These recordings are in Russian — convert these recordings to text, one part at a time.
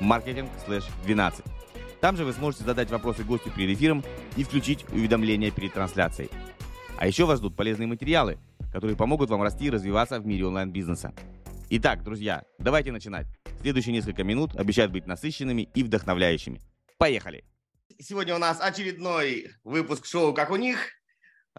marketing/12. Там же вы сможете задать вопросы гостю перед эфиром и включить уведомления перед трансляцией. А еще вас ждут полезные материалы, которые помогут вам расти и развиваться в мире онлайн-бизнеса. Итак, друзья, давайте начинать. Следующие несколько минут обещают быть насыщенными и вдохновляющими. Поехали! Сегодня у нас очередной выпуск шоу «Как у них».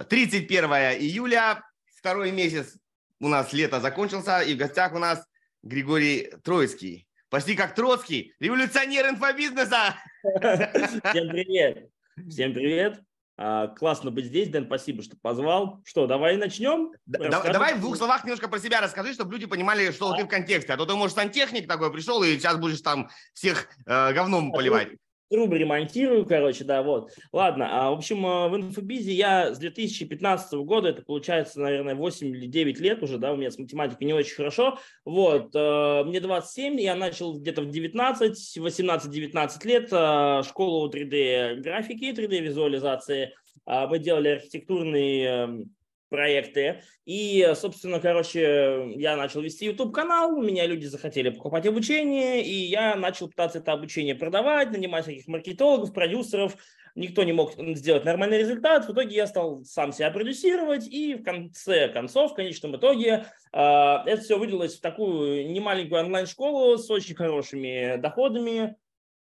31 июля, второй месяц у нас лето закончился, и в гостях у нас Григорий Троицкий, Почти как Троцкий, революционер инфобизнеса. Всем привет. Всем привет. А, классно быть здесь, Дэн, спасибо, что позвал. Что, давай начнем? Да, давай в двух словах немножко про себя расскажи, чтобы люди понимали, что а? ты в контексте. А то ты, может, сантехник такой пришел и сейчас будешь там всех э, говном поливать трубы ремонтирую, короче, да, вот. Ладно, а, в общем, э, в инфобизе я с 2015 года, это получается, наверное, 8 или 9 лет уже, да, у меня с математикой не очень хорошо, вот, э, мне 27, я начал где-то в 19, 18-19 лет э, школу 3D графики, 3D визуализации, а, мы делали архитектурный эм, проекты. И, собственно, короче, я начал вести YouTube-канал, у меня люди захотели покупать обучение, и я начал пытаться это обучение продавать, нанимать всяких маркетологов, продюсеров. Никто не мог сделать нормальный результат. В итоге я стал сам себя продюсировать, и в конце концов, в конечном итоге, э, это все вылилось в такую немаленькую онлайн-школу с очень хорошими доходами,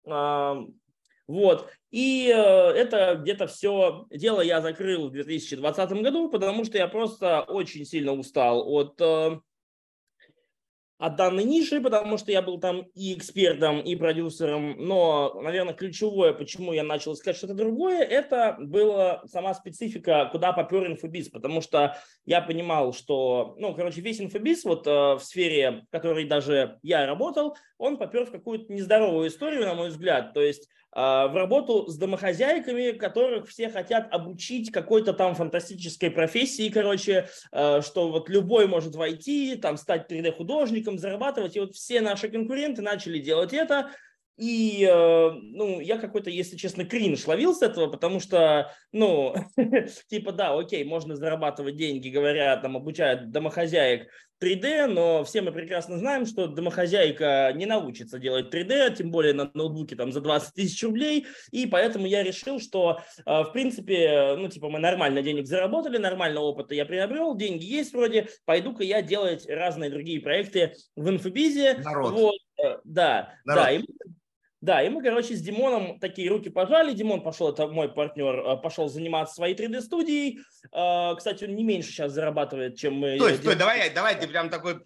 э, вот. И э, это где-то все дело я закрыл в 2020 году, потому что я просто очень сильно устал от, э, от данной ниши, потому что я был там и экспертом, и продюсером. Но, наверное, ключевое, почему я начал искать что-то другое, это была сама специфика, куда попер инфобиз, потому что я понимал, что, ну, короче, весь инфобиз вот э, в сфере, в которой даже я работал, он попер в какую-то нездоровую историю, на мой взгляд. То есть в работу с домохозяйками, которых все хотят обучить какой-то там фантастической профессии, короче, а, что вот любой может войти, там стать 3D-художником, зарабатывать. И вот все наши конкуренты начали делать это, и, э, ну, я какой-то, если честно, кринж ловил с этого, потому что, ну, типа, да, окей, можно зарабатывать деньги, говоря, там, обучают домохозяек 3D, но все мы прекрасно знаем, что домохозяйка не научится делать 3D, тем более на ноутбуке там за 20 тысяч рублей, и поэтому я решил, что, э, в принципе, ну, типа, мы нормально денег заработали, нормально опыта я приобрел, деньги есть вроде, пойду-ка я делать разные другие проекты в инфобизе. Народ. Вот, э, да, Народ. да, и да, и мы, короче, с Димоном такие руки пожали. Димон пошел, это мой партнер, э, пошел заниматься своей 3D-студией. Э, кстати, он не меньше сейчас зарабатывает, чем мы. Стой, стой, давай, давай, ты прям такой,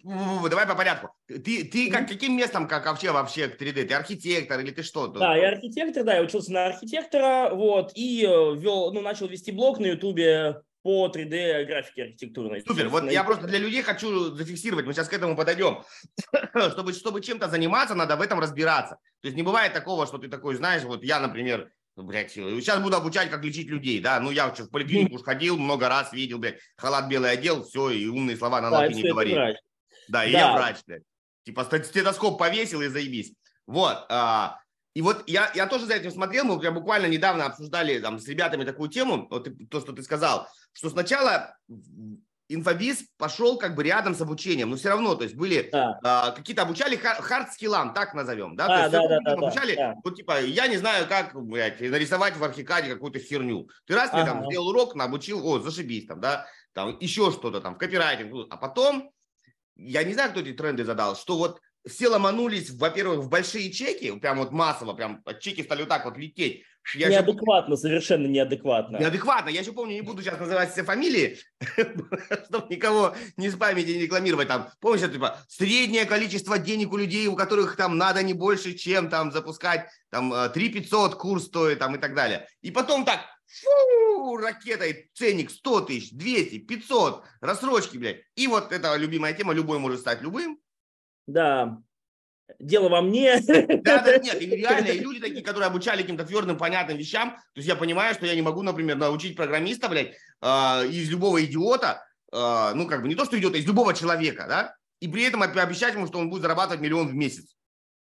давай по порядку. Ты, ты как, каким местом, как вообще, вообще к 3D? Ты архитектор или ты что? Да, я архитектор, да, я учился на архитектора, вот, и э, вел, ну, начал вести блог на Ютубе по 3D графике архитектурной. Супер, вот я просто для людей хочу зафиксировать, мы сейчас к этому подойдем. чтобы, чтобы чем-то заниматься, надо в этом разбираться. То есть не бывает такого, что ты такой, знаешь, вот я, например, ну, блядь, сейчас буду обучать, как лечить людей, да, ну я в поликлинику уж ходил, много раз видел, блядь, халат белый одел, все, и умные слова на лапе не говорил. Да, и да. я врач, блядь. Типа стетоскоп повесил и заебись. Вот, а, и вот я, я тоже за этим смотрел, мы буквально недавно обсуждали там с ребятами такую тему, вот то, что ты сказал, что сначала инфобиз пошел как бы рядом с обучением, но все равно, то есть были да. а, какие-то обучали хард-скиллам, так назовем, да, да, то есть да, да, обучали, да. вот типа, я не знаю, как, блядь, нарисовать в архикаде какую-то херню. Ты раз ага. мне там сделал урок, наобучил, о, зашибись там, да, там еще что-то там, в копирайтинг, а потом, я не знаю, кто эти тренды задал, что вот все ломанулись, во-первых, в большие чеки, прям вот массово, прям чеки стали вот так вот лететь. Я неадекватно, еще... совершенно неадекватно. Неадекватно. Я еще помню, не буду сейчас называть все фамилии, чтобы никого не спамить и не рекламировать. Там, помнишь, типа, среднее количество денег у людей, у которых там надо не больше, чем там запускать, там, 3 э, 500 курс стоит, там, и так далее. И потом так, фу, ракетой ценник 100 тысяч, 200, 500, рассрочки, блядь. И вот это любимая тема, любой может стать любым. Да. дело во мне. Да, да, нет, реально, и люди такие, которые обучали каким-то твердым, понятным вещам, то есть я понимаю, что я не могу, например, научить программиста, блядь, э, из любого идиота, э, ну, как бы не то, что идиота, из любого человека, да, и при этом обещать ему, что он будет зарабатывать миллион в месяц.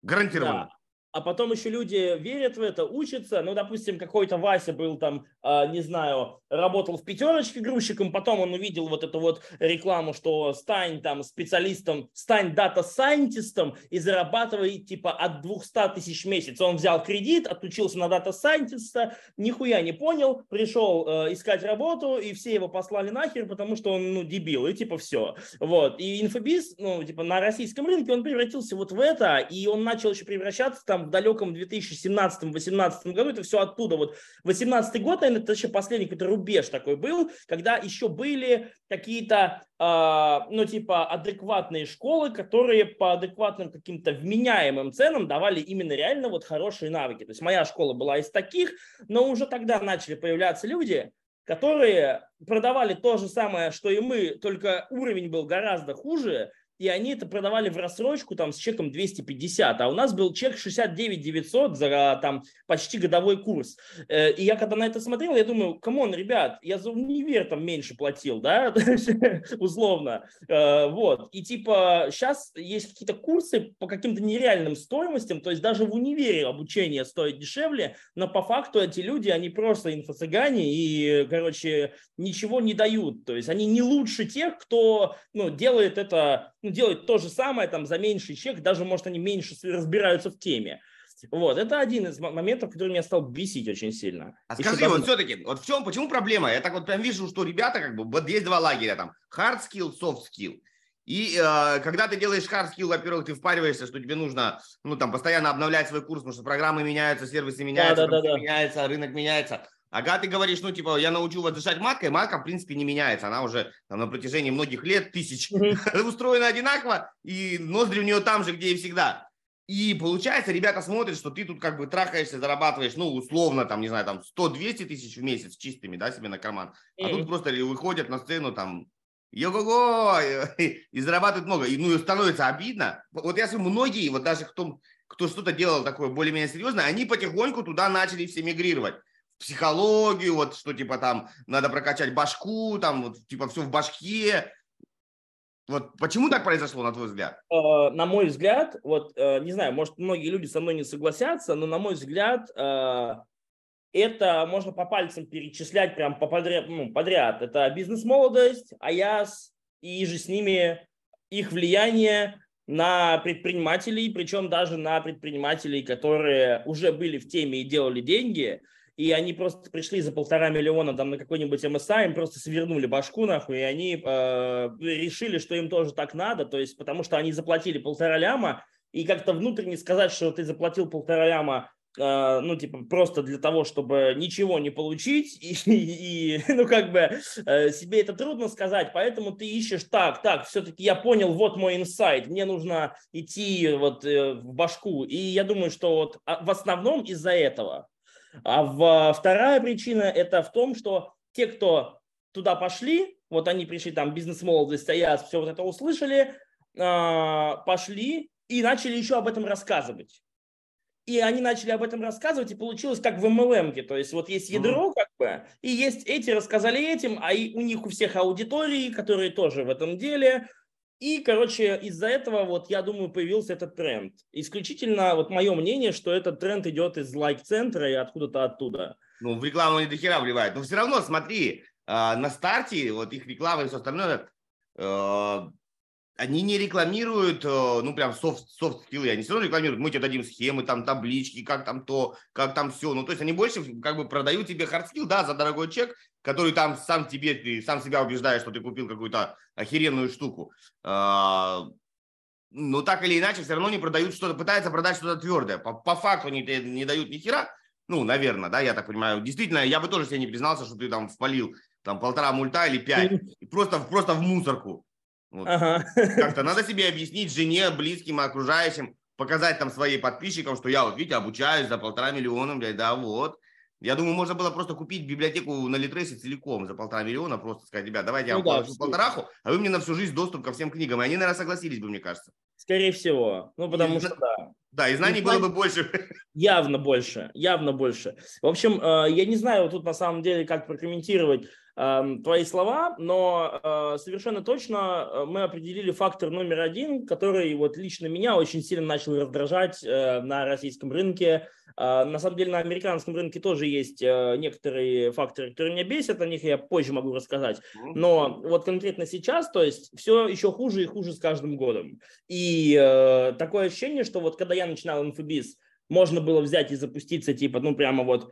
Гарантированно. А потом еще люди верят в это, учатся. Ну, допустим, какой-то Вася был там, э, не знаю, работал в пятерочке грузчиком, потом он увидел вот эту вот рекламу, что стань там специалистом, стань дата-сайентистом и зарабатывай типа от 200 тысяч в месяц. Он взял кредит, отучился на дата-сайентиста, нихуя не понял, пришел э, искать работу, и все его послали нахер, потому что он, ну, дебил, и типа все. Вот. И инфобиз, ну, типа на российском рынке он превратился вот в это, и он начал еще превращаться там в далеком 2017-2018 году, это все оттуда. Вот 18 год, наверное, это еще последний какой-то рубеж такой был, когда еще были какие-то, э, ну, типа, адекватные школы, которые по адекватным каким-то вменяемым ценам давали именно реально вот хорошие навыки. То есть моя школа была из таких, но уже тогда начали появляться люди, которые продавали то же самое, что и мы, только уровень был гораздо хуже, и они это продавали в рассрочку там с чеком 250, а у нас был чек 69 900 за там почти годовой курс. Э, и я когда на это смотрел, я думаю, come on, ребят, я за универ там меньше платил, да, условно, э, вот. И типа сейчас есть какие-то курсы по каким-то нереальным стоимостям, то есть даже в универе обучение стоит дешевле, но по факту эти люди, они просто инфо-цыгане и, короче, ничего не дают, то есть они не лучше тех, кто, ну, делает это ну, делают то же самое там за меньший чек, даже, может, они меньше разбираются в теме. Вот, это один из моментов, который меня стал бесить очень сильно. А скажи, давно... вот все-таки, вот в чем, почему проблема? Я так вот прям вижу, что ребята, как бы, вот есть два лагеря там, hard skill, soft skill. И э, когда ты делаешь hard skill, во-первых, ты впариваешься, что тебе нужно, ну, там, постоянно обновлять свой курс, потому что программы меняются, сервисы меняются, да, да, да, меняются, рынок меняется. А когда ты говоришь, ну, типа, я научу вас дышать маткой, матка, в принципе, не меняется. Она уже там, на протяжении многих лет, тысяч, устроена одинаково, и ноздри у нее там же, где и всегда. И получается, ребята смотрят, что ты тут как бы трахаешься, зарабатываешь, ну, условно, там, не знаю, там, 100-200 тысяч в месяц чистыми, да, себе на карман. А тут просто выходят на сцену, там, йо-го-го, и зарабатывают много. И, ну, и становится обидно. Вот я смотрю, многие, вот даже кто, кто что-то делал такое более-менее серьезное, они потихоньку туда начали все мигрировать психологию, вот что типа там надо прокачать башку, там вот типа все в башке. Вот почему так произошло, на твой взгляд? Э, на мой взгляд, вот э, не знаю, может многие люди со мной не согласятся, но на мой взгляд э, это можно по пальцам перечислять прям по подряд, ну, подряд. Это бизнес-молодость, АЯС и же с ними их влияние на предпринимателей, причем даже на предпринимателей, которые уже были в теме и делали деньги – и они просто пришли за полтора миллиона там на какой-нибудь МСА, им просто свернули башку нахуй, и они э, решили, что им тоже так надо, то есть потому что они заплатили полтора ляма, и как-то внутренне сказать, что ты заплатил полтора ляма Uh, ну, типа, просто для того, чтобы ничего не получить, и, и, и ну, как бы, uh, себе это трудно сказать, поэтому ты ищешь, так, так, все-таки я понял, вот мой инсайт, мне нужно идти вот uh, в башку, и я думаю, что вот а, в основном из-за этого, а в, вторая причина это в том, что те, кто туда пошли, вот они пришли там бизнес-молодость, АЯС, все вот это услышали, а, пошли и начали еще об этом рассказывать. И они начали об этом рассказывать, и получилось как в MLM. То есть вот есть ядро, как бы, и есть эти рассказали этим, а и у них у всех аудитории, которые тоже в этом деле, и, короче, из-за этого, вот, я думаю, появился этот тренд. Исключительно, вот, мое мнение, что этот тренд идет из лайк-центра и откуда-то оттуда. Ну, в рекламу они до хера вливают. Но все равно, смотри, а, на старте, вот, их реклама и все остальное, а, они не рекламируют, э, ну, прям soft, soft skill ы, они все равно рекламируют, мы тебе дадим схемы, там, таблички, как там то, как там все. Ну, то есть они больше как бы продают тебе hard skill, да, за дорогой чек, который там сам тебе, ты сам себя убеждаешь, что ты купил какую-то охеренную штуку. А, но так или иначе, все равно не продают что-то, пытаются продать что-то твердое. По, по факту они не дают ни хера, ну, наверное, да, я так понимаю. Действительно, я бы тоже себе не признался, что ты там впалил там полтора мульта или пять, просто, просто в мусорку. Вот. Ага. Как-то надо себе объяснить жене, близким, окружающим, показать там своим подписчикам, что я вот, видите, обучаюсь за полтора миллиона, блядь, да, вот. Я думаю, можно было просто купить библиотеку на Литресе целиком за полтора миллиона, просто сказать, ребят, давайте я Ну да, вам все. полтораху, а вы мне на всю жизнь доступ ко всем книгам. И они, наверное, согласились бы, мне кажется. Скорее всего. Ну, потому И- что да. Да, и знаний Ну, было бы больше. Явно больше, явно больше. В общем, э, я не знаю тут на самом деле, как прокомментировать твои слова, но э, совершенно точно э, мы определили фактор номер один, который вот лично меня очень сильно начал раздражать э, на российском рынке. На самом деле на американском рынке тоже есть некоторые факторы, которые меня бесят, о них я позже могу рассказать. Но вот конкретно сейчас, то есть все еще хуже и хуже с каждым годом. И такое ощущение, что вот когда я начинал инфобиз, можно было взять и запуститься, типа, ну прямо вот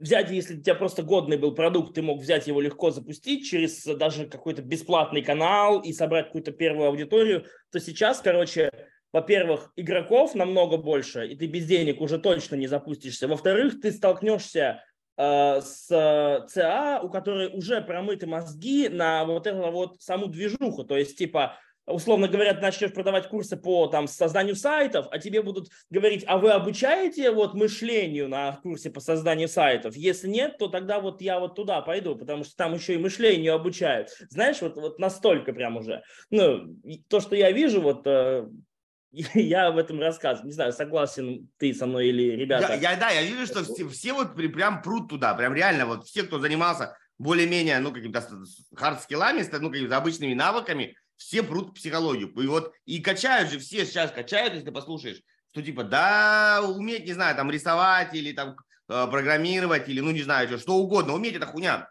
взять, если у тебя просто годный был продукт, ты мог взять его легко запустить через даже какой-то бесплатный канал и собрать какую-то первую аудиторию, то сейчас, короче, во-первых, игроков намного больше, и ты без денег уже точно не запустишься. Во-вторых, ты столкнешься э, с э, ЦА, у которой уже промыты мозги на вот эту вот саму движуху. То есть, типа, условно говоря, ты начнешь продавать курсы по там, созданию сайтов, а тебе будут говорить, а вы обучаете вот мышлению на курсе по созданию сайтов? Если нет, то тогда вот я вот туда пойду, потому что там еще и мышлению обучают. Знаешь, вот, вот настолько прям уже. Ну, то, что я вижу, вот э, я в этом рассказываю. Не знаю, согласен ты со мной или ребята. Я, я- да, я вижу, что все, все вот прям прут туда, прям реально вот все, кто занимался более-менее, ну, каким-то хард-скиллами, ну, какими-то обычными навыками, все прут психологию. И вот, и качают же все сейчас, качают, если ты послушаешь, что типа, да, уметь, не знаю, там, рисовать или там э, программировать, или, ну, не знаю, что, что угодно, уметь это хуйня.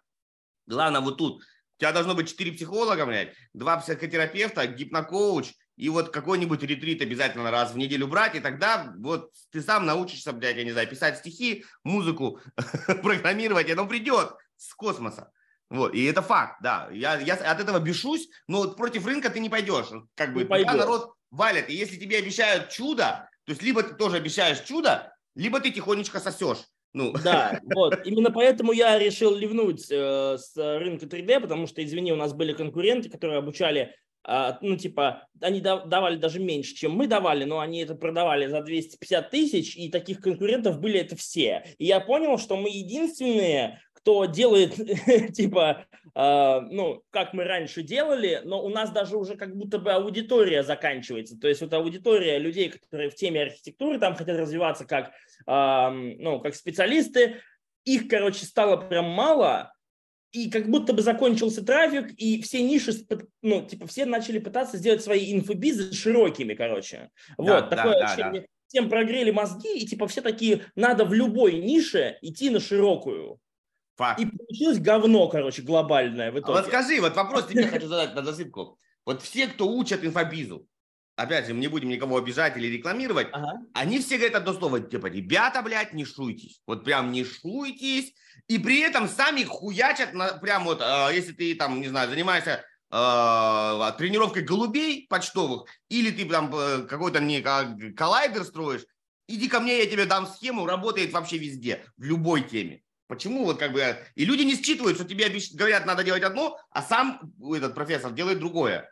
Главное вот тут, у тебя должно быть 4 психолога, блядь, два психотерапевта, гипнокоуч, и вот какой-нибудь ретрит обязательно раз в неделю брать, и тогда вот ты сам научишься, блядь, я не знаю, писать стихи, музыку, программировать, и оно придет с космоса. Вот, и это факт, да. Я, я от этого бешусь, но вот против рынка ты не пойдешь. Как бы пойдешь. народ валит. И если тебе обещают чудо, то есть либо ты тоже обещаешь чудо, либо ты тихонечко сосешь. Ну, Да, вот. Именно поэтому я решил ливнуть э, с рынка 3D, потому что, извини, у нас были конкуренты, которые обучали, а, ну, типа, они да- давали даже меньше, чем мы давали, но они это продавали за 250 тысяч, и таких конкурентов были это все. И я понял, что мы единственные, кто делает, типа, а, ну, как мы раньше делали, но у нас даже уже как будто бы аудитория заканчивается. То есть вот аудитория людей, которые в теме архитектуры там хотят развиваться как, а, ну, как специалисты, их, короче, стало прям мало, и как будто бы закончился трафик, и все ниши, ну, типа, все начали пытаться сделать свои инфобизы широкими, короче. Да, Вот, да, такое да, ощущение. Всем прогрели мозги, и типа все такие, надо в любой нише идти на широкую. Факт. И получилось говно, короче, глобальное в А итоге. вот скажи, вот вопрос тебе хочу задать на засыпку. Вот все, кто учат инфобизу, опять же, мы не будем никого обижать или рекламировать, Ага. они все говорят одно слово, типа, ребята, блядь, не шуйтесь. Вот прям не шуйтесь. И при этом сами хуячат, на, прям вот, э, если ты там, не знаю, занимаешься э, тренировкой голубей почтовых, или ты там э, какой-то не как коллайдер строишь, иди ко мне, я тебе дам схему, работает вообще везде, в любой теме. Почему вот как бы... И люди не считывают, что тебе говорят, надо делать одно, а сам этот профессор делает другое.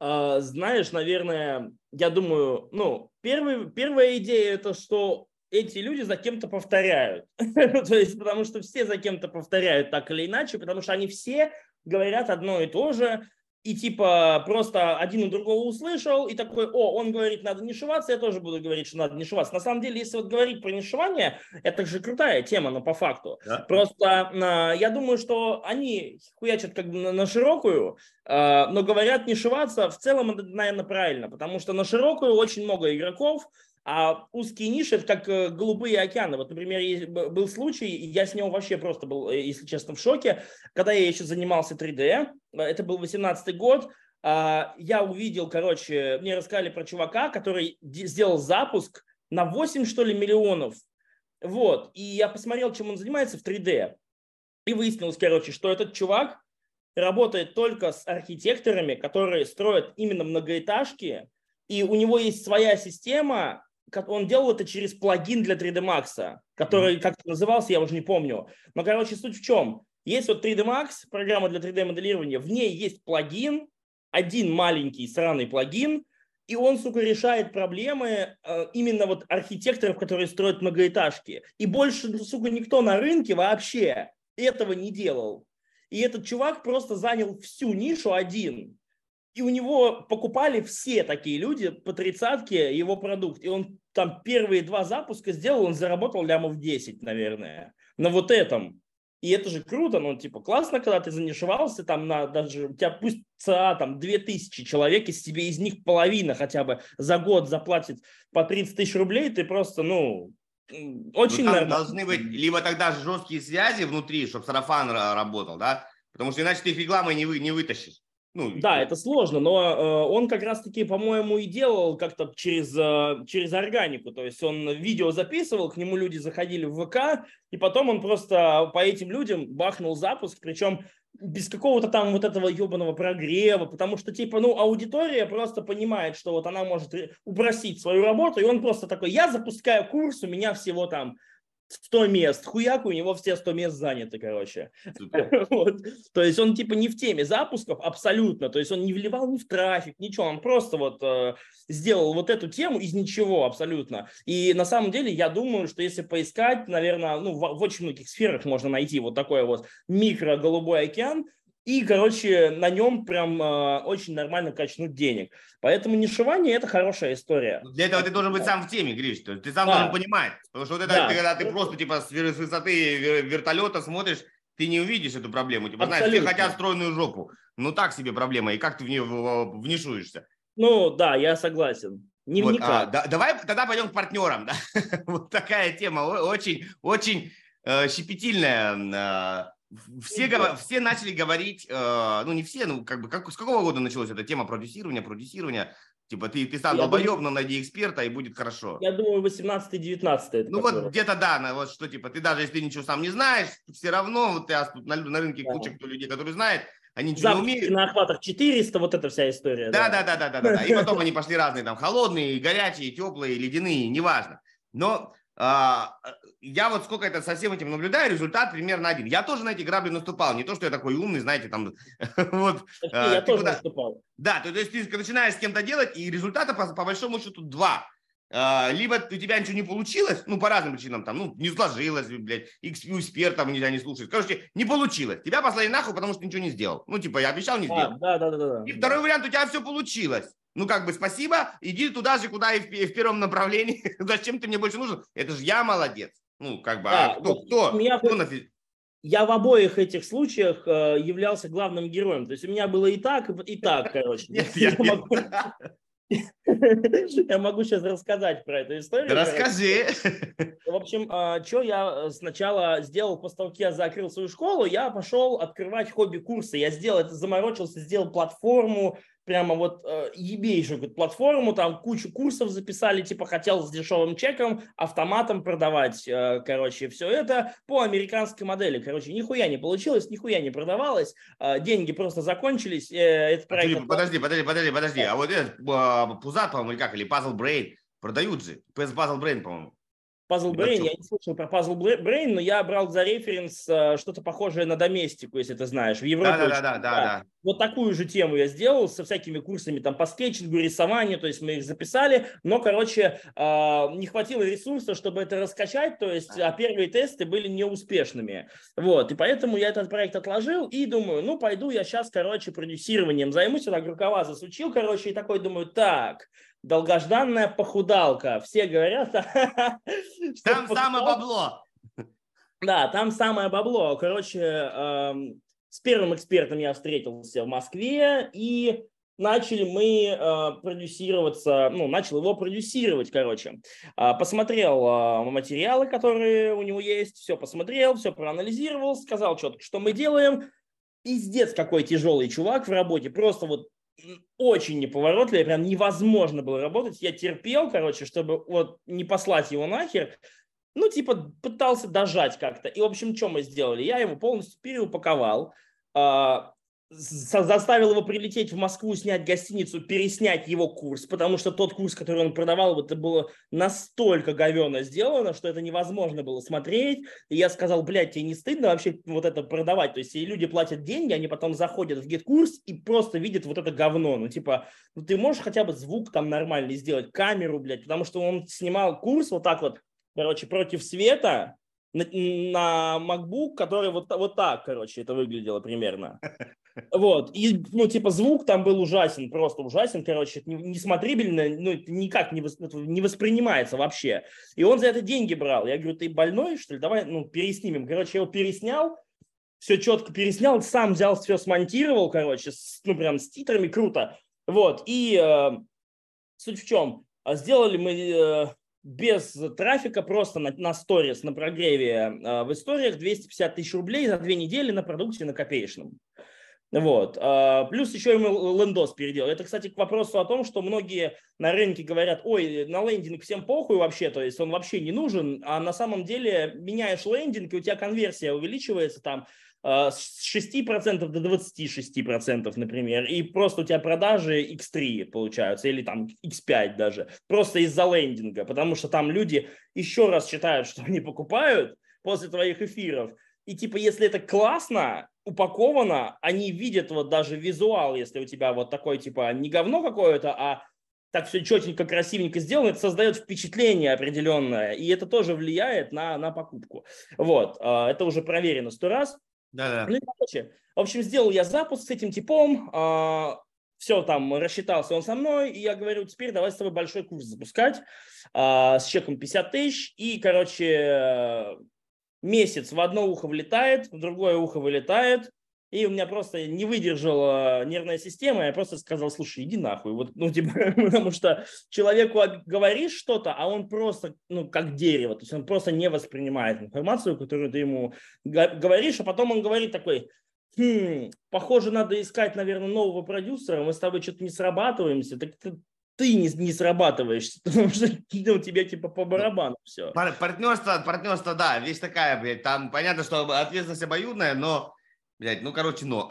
А, Знаешь, наверное, я думаю, ну, первый, первая идея это, что эти люди за кем-то повторяют. То есть, потому что все за кем-то повторяют так или иначе, потому что они все говорят одно и то же, и типа просто один у другого услышал, и такой, о, он говорит, надо нишеваться, я тоже буду говорить, что надо нишеваться. На самом деле, если вот говорить про нишевание, это же крутая тема, но по факту. Да? Просто а, я думаю, что они хуячат как бы на, на широкую, а, но говорят не шиваться. В целом это, наверное, правильно, потому что на широкую очень много игроков, а узкие ниши это как э, голубые океаны. Вот, например, был случай, я с него вообще просто был, э, если честно, в шоке, когда я еще занимался 3D, э, это был 18 год, а, я увидел, короче, мне рассказали про чувака, который де- сделал запуск на 8, что ли, миллионов. Вот, и я посмотрел, чем он занимается в 3D. И выяснилось, короче, что этот чувак работает только с архитекторами, которые строят именно многоэтажки, и у него есть своя система, он делал это через плагин для 3D Max, который как назывался, я уже не помню. Но, короче, суть в чем? Есть вот 3D Max, программа для 3D моделирования, в ней есть плагин, один маленький сраный плагин, и он, сука, решает проблемы э, именно вот архитекторов, которые строят многоэтажки. И больше, сука, никто на рынке вообще этого не делал. И этот чувак просто занял всю нишу один. И у него покупали все такие люди по тридцатке его продукт. И он там первые два запуска сделал, он заработал лямов 10, наверное, на вот этом. И это же круто, ну, типа, классно, когда ты занишевался, там, на даже, у тебя пусть ЦА, там, 2000 человек, если тебе из них половина хотя бы за год заплатит по 30 тысяч рублей, ты просто, ну, очень ну, должны быть либо тогда жесткие связи внутри, чтобы сарафан работал, да, потому что иначе ты их рекламой не, вы, не вытащишь. Ну, да, это сложно, но э, он как раз-таки, по-моему, и делал как-то через, э, через органику. То есть он видео записывал, к нему люди заходили в ВК, и потом он просто по этим людям бахнул запуск, причем без какого-то там вот этого ебаного прогрева, потому что, типа, ну, аудитория просто понимает, что вот она может упростить свою работу, и он просто такой, я запускаю курс, у меня всего там 100 мест, хуяк, у него все 100 мест заняты, короче. вот. То есть он типа не в теме запусков абсолютно, то есть он не вливал ни в трафик, ничего, он просто вот э, сделал вот эту тему из ничего абсолютно. И на самом деле я думаю, что если поискать, наверное, ну в, в очень многих сферах можно найти вот такой вот микро-голубой океан, и, короче, на нем прям э, очень нормально качнуть денег. Поэтому нишевание – это хорошая история. Для этого ты должен быть сам в теме, Гриш. То есть ты сам да. должен понимать. Потому что вот это, да. когда ты просто типа с высоты вертолета смотришь, ты не увидишь эту проблему. Типа, знаешь, все хотят стройную жопу. Ну, так себе проблема. И как ты в нее внишуешься? Ну, да, я согласен. Не вот, а, да, давай тогда пойдем к партнерам. Да? вот такая тема. Очень, очень э, щепетильная. Все, ну, все начали говорить, э, ну не все, ну как бы, как, с какого года началась эта тема продюсирования, продюсирования? Типа ты, ты сам долбоеб, но найди эксперта и будет хорошо. Я думаю, 18-19. Ну вот где-то да, на, вот что типа ты даже если ты ничего сам не знаешь, все равно вот ты на, на рынке да. куча кто людей, которые знают, они ничего Запуски не умеют. на охватах 400, вот эта вся история. Да, да, да, да, да, да. да. И потом они пошли разные, там, холодные, горячие, теплые, ледяные, неважно. Но а, я вот сколько это со всем этим наблюдаю, результат примерно один. Я тоже на эти грабли наступал, не то, что я такой умный, знаете, там, вот. А, я тоже наступал. Да, то, есть ты начинаешь с кем-то делать, и результата по, большому счету два. А, либо у тебя ничего не получилось, ну, по разным причинам, там, ну, не сложилось, блядь, XP там нельзя не слушать. Короче, не получилось. Тебя послали нахуй, потому что ничего не сделал. Ну, типа, я обещал, не сделал. Да, да, да, да. И второй вариант, у тебя все получилось ну как бы спасибо, иди туда же, куда и в, и в первом направлении. Зачем ты мне больше нужен? Это же я молодец. Ну как бы, а да, а кто, вот кто, меня, кто нафиг? Я в обоих этих случаях э, являлся главным героем. То есть у меня было и так, и так, короче. Нет, я, я, могу, я могу сейчас рассказать про эту историю. Да расскажи. В общем, а, что я сначала сделал после того, как я закрыл свою школу, я пошел открывать хобби-курсы. Я сделал это, заморочился, сделал платформу, прямо вот э, ебейшую платформу, там кучу курсов записали, типа хотел с дешевым чеком, автоматом продавать, э, короче, все это по американской модели. Короче, нихуя не получилось, нихуя не продавалось, э, деньги просто закончились. Э, этот проект... Подожди, подожди, подожди, подожди, а вот этот э, Пузат, по-моему, или как, или Puzzle Brain, продают же, Puzzle Brain, по-моему. Puzzle Brain, я не слышал про Puzzle Brain, но я брал за референс э, что-то похожее на доместику, если ты знаешь. В Европе. Да, да, да, да, да. Вот такую же тему я сделал со всякими курсами там по скетчингу, рисованию, то есть мы их записали, но, короче, э, не хватило ресурса, чтобы это раскачать, то есть а первые тесты были неуспешными. Вот, и поэтому я этот проект отложил и думаю, ну, пойду я сейчас, короче, продюсированием займусь, я так рукава засучил, короче, и такой думаю, так, долгожданная похудалка. Все говорят... Там самое бабло. Да, там самое бабло. Короче, эм, с первым экспертом я встретился в Москве, и начали мы э, продюсироваться, ну, начал его продюсировать, короче. Э, посмотрел э, материалы, которые у него есть, все посмотрел, все проанализировал, сказал четко, что мы делаем. Пиздец, какой тяжелый чувак в работе, просто вот очень неповоротливый, прям невозможно было работать. Я терпел, короче, чтобы вот не послать его нахер. Ну, типа, пытался дожать как-то. И, в общем, что мы сделали? Я его полностью переупаковал, а, заставил его прилететь в Москву, снять гостиницу, переснять его курс, потому что тот курс, который он продавал, это было настолько говенно сделано, что это невозможно было смотреть. И я сказал, блядь, тебе не стыдно вообще вот это продавать? То есть и люди платят деньги, они потом заходят в GetCourse и просто видят вот это говно. Ну типа, ну ты можешь хотя бы звук там нормальный сделать, камеру, блядь, потому что он снимал курс вот так вот, короче, против света, на, на MacBook, который вот, вот так, короче, это выглядело примерно. Вот, и, ну, типа, звук там был ужасен, просто ужасен, короче, несмотрибельно, ну, никак не, вос, не воспринимается вообще. И он за это деньги брал. Я говорю, ты больной, что ли? Давай, ну, переснимем. Короче, я его переснял, все четко переснял, сам взял, все смонтировал, короче, с, ну, прям с титрами, круто. Вот, и э, суть в чем? Сделали мы э, без трафика, просто на, на сторис, на прогреве э, в историях 250 тысяч рублей за две недели на продукте на копеечном. Вот. А, плюс еще ему лендос переделал. Это, кстати, к вопросу о том, что многие на рынке говорят, ой, на лендинг всем похуй вообще, то есть он вообще не нужен, а на самом деле меняешь лендинг, и у тебя конверсия увеличивается там а, с 6% до 26%, например, и просто у тебя продажи X3 получаются, или там X5 даже, просто из-за лендинга, потому что там люди еще раз считают, что они покупают после твоих эфиров, и типа, если это классно, упаковано, они видят вот даже визуал, если у тебя вот такой типа не говно какое-то, а так все четенько, красивенько сделано, это создает впечатление определенное, и это тоже влияет на, на покупку. Вот, а, это уже проверено сто раз. Да, да. Ну, короче, в общем, сделал я запуск с этим типом, а, все там рассчитался он со мной, и я говорю, теперь давай с тобой большой курс запускать а, с чеком 50 тысяч, и, короче, месяц в одно ухо влетает, в другое ухо вылетает, и у меня просто не выдержала нервная система, я просто сказал, слушай, иди нахуй. Вот, ну, типа, потому что человеку говоришь что-то, а он просто, ну, как дерево, то есть он просто не воспринимает информацию, которую ты ему говоришь, а потом он говорит такой, хм, похоже, надо искать, наверное, нового продюсера, мы с тобой что-то не срабатываемся, так ты не, не срабатываешься, потому что ну, тебе типа по барабану все. Партнерство, партнерство, да, вещь такая, блядь, там понятно, что ответственность обоюдная, но, блядь, ну, короче, но.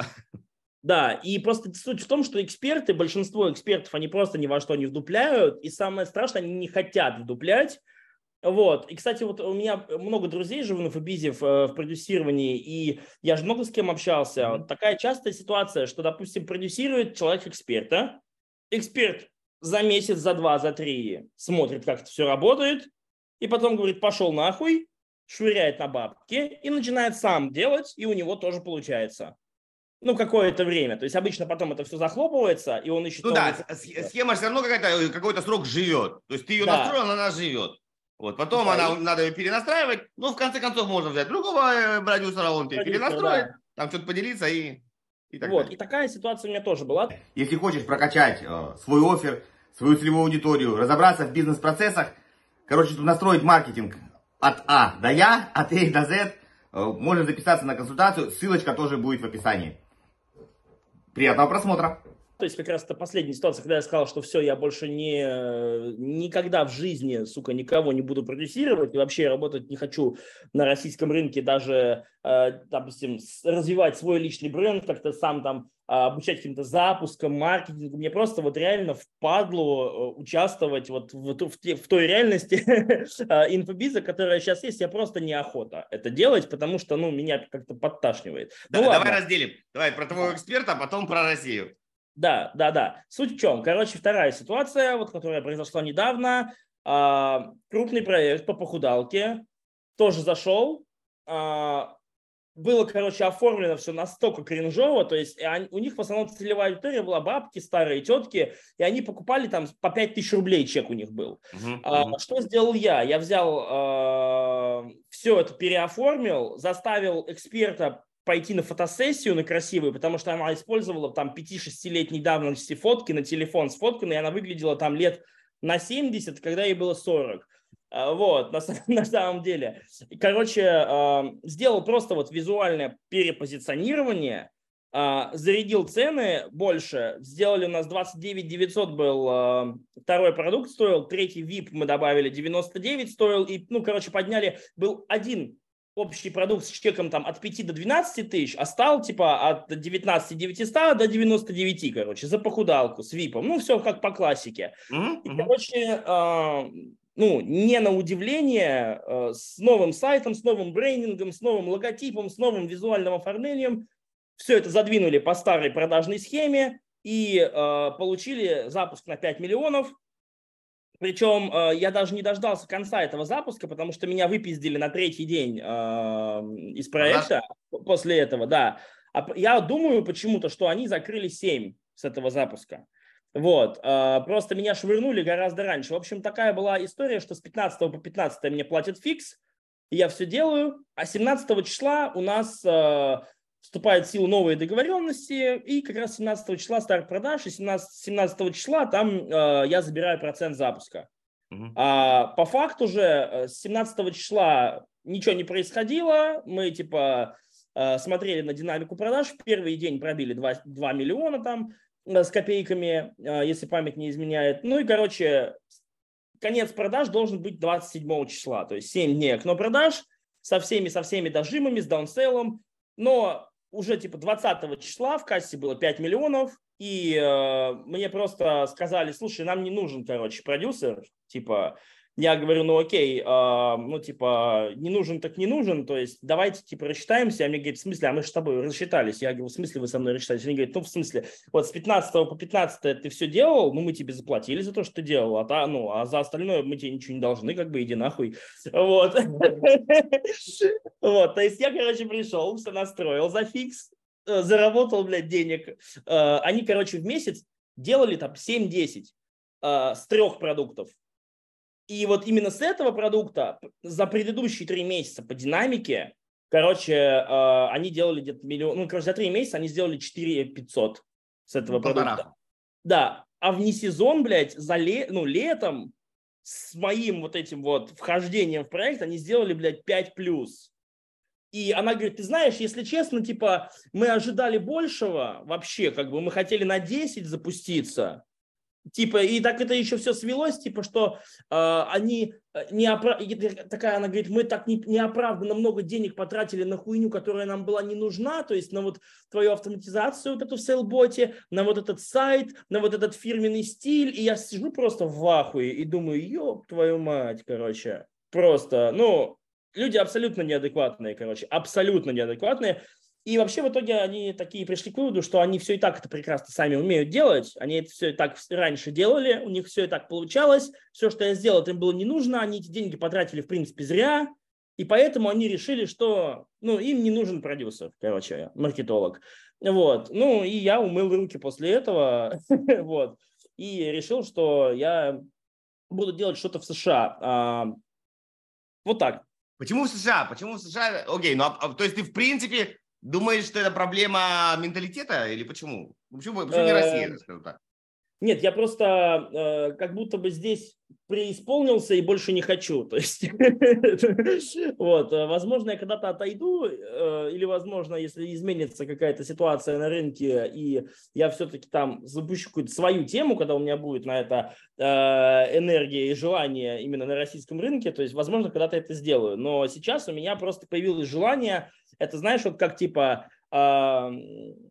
Да, и просто суть в том, что эксперты, большинство экспертов, они просто ни во что не вдупляют, и самое страшное, они не хотят вдуплять, вот. И, кстати, вот у меня много друзей живу на Фабизе в, в продюсировании, и я же много с кем общался. Mm-hmm. Вот такая частая ситуация, что, допустим, продюсирует человек эксперта, эксперт за месяц, за два, за три смотрит, как это все работает, и потом говорит, пошел нахуй, швыряет на бабки и начинает сам делать, и у него тоже получается. Ну, какое-то время. То есть обычно потом это все захлопывается, и он ищет... Ну да, схема все равно какая-то, какой-то срок живет. То есть ты ее да. настроил, она живет. Вот, потом да, она, и... надо ее перенастраивать. Ну, в конце концов, можно взять другого э, продюсера, он тебе перенастроит, да. там что-то поделиться и и, так вот, и такая ситуация у меня тоже была. Если хочешь прокачать э, свой офер, свою целевую аудиторию, разобраться в бизнес-процессах, короче, чтобы настроить маркетинг от А до Я, от А до З, э, можно записаться на консультацию, ссылочка тоже будет в описании. Приятного просмотра! То есть как раз это последняя ситуация, когда я сказал, что все, я больше не, никогда в жизни, сука, никого не буду продюсировать, и вообще работать не хочу на российском рынке, даже, э, допустим, развивать свой личный бренд, как-то сам там а, обучать каким-то запускам, маркетингу. Мне просто вот реально впадло э, участвовать вот в, в, в той реальности а, инфобиза, которая сейчас есть. Я просто неохота это делать, потому что, ну, меня как-то подташнивает. Да, ну, давай разделим. Давай про твоего эксперта, а потом про Россию. Да, да, да. Суть в чем? Короче, вторая ситуация, вот, которая произошла недавно. А, крупный проект по похудалке тоже зашел. А, было, короче, оформлено все настолько кринжово, то есть они, у них в основном целевая аудитория была бабки, старые тетки, и они покупали там по 5 тысяч рублей чек у них был. Uh-huh, uh-huh. А, что сделал я? Я взял, э, все это переоформил, заставил эксперта пойти на фотосессию на красивую, потому что она использовала там 5-6-летней давности фотки на телефон сфотканной, и она выглядела там лет на 70, когда ей было 40. А, вот, на, на самом деле. Короче, а, сделал просто вот визуальное перепозиционирование, а, зарядил цены больше, сделали у нас 29 900 был, второй продукт стоил, третий VIP мы добавили 99 стоил, и, ну, короче, подняли, был один общий продукт с чеком там от 5 до 12 тысяч, а стал типа от 19 900 до 99, короче, за похудалку с випом. Ну, все как по классике. Mm-hmm. И, короче, э, ну, не на удивление, э, с новым сайтом, с новым брендингом, с новым логотипом, с новым визуальным оформлением, все это задвинули по старой продажной схеме и э, получили запуск на 5 миллионов, причем э, я даже не дождался конца этого запуска, потому что меня выпиздили на третий день э, из проекта ага. после этого, да. А я думаю почему-то, что они закрыли 7 с этого запуска. Вот, э, просто меня швырнули гораздо раньше. В общем, такая была история, что с 15 по 15 мне платят фикс, я все делаю, а 17 числа у нас вступают в силу новые договоренности, и как раз 17 числа старт продаж, и 17, 17 числа там э, я забираю процент запуска. Uh-huh. А по факту же э, с 17 числа ничего не происходило, мы типа э, смотрели на динамику продаж, в первый день пробили 2, 2 миллиона там э, с копейками, э, если память не изменяет. Ну и, короче, конец продаж должен быть 27 числа, то есть 7 дней окно продаж со всеми, со всеми дожимами, с даунселлом, но уже типа 20 числа в кассе было 5 миллионов, и э, мне просто сказали, слушай, нам не нужен, короче, продюсер, типа, я говорю, ну окей, э, ну типа, не нужен так не нужен, то есть давайте типа рассчитаемся. А мне говорит, в смысле, а мы же с тобой рассчитались. Я говорю, в смысле вы со мной рассчитались? Они говорят, ну в смысле, вот с 15 по 15 ты все делал, ну мы тебе заплатили за то, что ты делал, а, та, ну, а за остальное мы тебе ничего не должны, как бы иди нахуй. Вот. Вот, то есть я, короче, пришел, все настроил за фикс, э, заработал, блядь, денег. Э, они, короче, в месяц делали там 7-10 э, с трех продуктов. И вот именно с этого продукта за предыдущие три месяца по динамике, короче, э, они делали где-то миллион, ну, короче, за три месяца они сделали 4 500 с этого ну, продукта. Полтора. Да, а вне сезон, блядь, за ле, ну, летом с моим вот этим вот вхождением в проект они сделали, блядь, 5 плюс. И она говорит, ты знаешь, если честно, типа, мы ожидали большего вообще, как бы мы хотели на 10 запуститься, Типа, и так это еще все свелось, типа, что э, они не оправ... такая, она говорит, мы так не, неоправданно много денег потратили на хуйню, которая нам была не нужна, то есть на вот твою автоматизацию, вот эту в сейлботе, на вот этот сайт, на вот этот фирменный стиль, и я сижу просто в ахуе и думаю, ёб твою мать, короче, просто, ну, люди абсолютно неадекватные, короче, абсолютно неадекватные, и вообще в итоге они такие пришли к выводу, что они все и так это прекрасно сами умеют делать. Они это все и так раньше делали, у них все и так получалось. Все, что я сделал, им было не нужно. Они эти деньги потратили, в принципе, зря. И поэтому они решили, что ну, им не нужен продюсер, короче, маркетолог. Вот. Ну, и я умыл руки после этого. вот. И решил, что я буду делать что-то в США. А, вот так. Почему в США? Почему в США? Окей, ну, а, а, то есть ты, в принципе, Думаешь, что это проблема менталитета или почему? Почему, почему не Россия, эм, скажем так? Нет, я просто э, как будто бы здесь преисполнился и больше не хочу. То есть, вот, э, возможно, я когда-то отойду, э, или, возможно, если изменится какая-то ситуация на рынке, и я все-таки там запущу какую-то свою тему, когда у меня будет на это э, энергия и желание именно на российском рынке, то есть, возможно, когда-то это сделаю. Но сейчас у меня просто появилось желание это знаешь, вот как типа, э,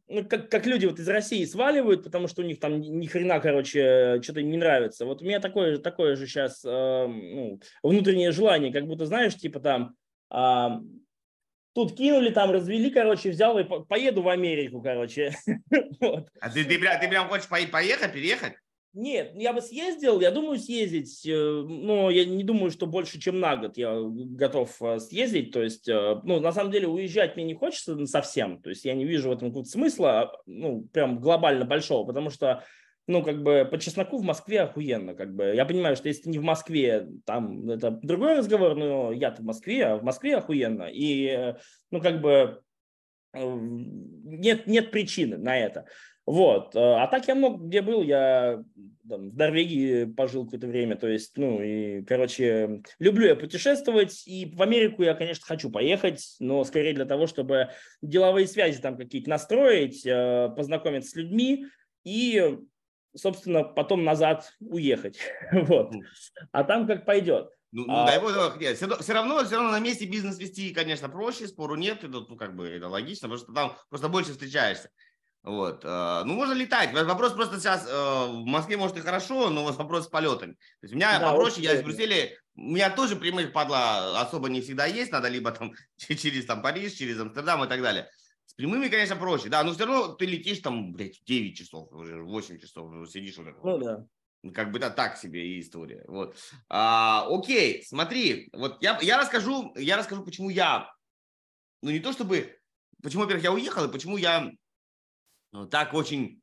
ну, как, как люди вот из России сваливают, потому что у них там ни хрена, короче, что-то не нравится. Вот у меня такое, такое же сейчас э, ну, внутреннее желание, как будто, знаешь, типа там, э, тут кинули, там развели, короче, взял и поеду в Америку, короче. А ты, ты, ты прям хочешь поехать, переехать? Нет, я бы съездил, я думаю съездить, э, но я не думаю, что больше, чем на год я готов э, съездить, то есть, э, ну, на самом деле, уезжать мне не хочется совсем, то есть я не вижу в этом какого-то смысла, ну, прям глобально большого, потому что, ну, как бы, по чесноку в Москве охуенно, как бы, я понимаю, что если ты не в Москве, там, это другой разговор, но я-то в Москве, а в Москве охуенно, и, ну, как бы, нет, нет причины на это. Вот. Э, а так я много где был. Я там, в Норвегии пожил какое-то время. То есть, ну, и, короче, люблю я путешествовать. И в Америку я, конечно, хочу поехать, но скорее для того, чтобы деловые связи там какие-то настроить, э, познакомиться с людьми и собственно, потом назад уехать. Вот. А там как пойдет. Ну, ну а... дай бог, нет, все, все равно, все равно на месте бизнес вести, конечно, проще, спору нет, это, ну, как бы, это логично, потому что там просто больше встречаешься. Вот. Э, ну, можно летать. Вопрос просто сейчас э, в Москве, может, и хорошо, но вопрос с полетами. То есть у меня да, попроще, я из Брюсселя, у меня тоже прямых падла особо не всегда есть, надо либо там через там, Париж, через Амстердам и так далее. С прямыми, конечно, проще, да, но все равно ты летишь там, блядь, 9 часов, уже 8 часов, уже сидишь уже. Ну, да. Как бы это так себе история. Вот. А, окей, смотри, вот я, я расскажу, я расскажу, почему я, ну не то чтобы, почему, во-первых, я уехал, и почему я ну, так очень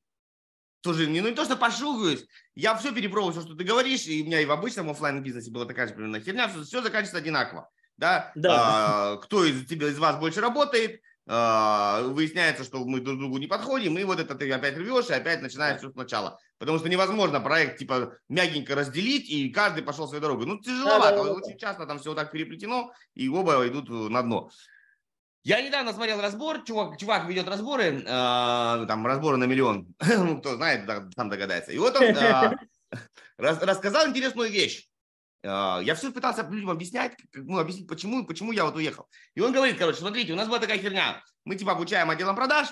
тоже не, ну не то, что пошугаюсь, я все перепробовал, все, что ты говоришь, и у меня и в обычном офлайн бизнесе была такая же примерно херня, все, все заканчивается одинаково. Да? Да. А, кто из, тебя, из вас больше работает, а, выясняется, что мы друг другу не подходим, и вот это ты опять рвешь, и опять начинаешь все сначала. Потому что невозможно проект типа мягенько разделить, и каждый пошел своей дорогой. Ну, тяжеловато, да, да, да. очень часто там все вот так переплетено, и оба идут на дно. Я недавно смотрел разбор, чувак, чувак ведет разборы, э, там разборы на миллион, ну, кто знает, сам догадается. И вот он э, рас, рассказал интересную вещь. Э, я все пытался людям объяснять, ну, объяснить, почему, почему я вот уехал. И он говорит, короче, смотрите, у нас была такая херня. Мы типа обучаем отделом продаж,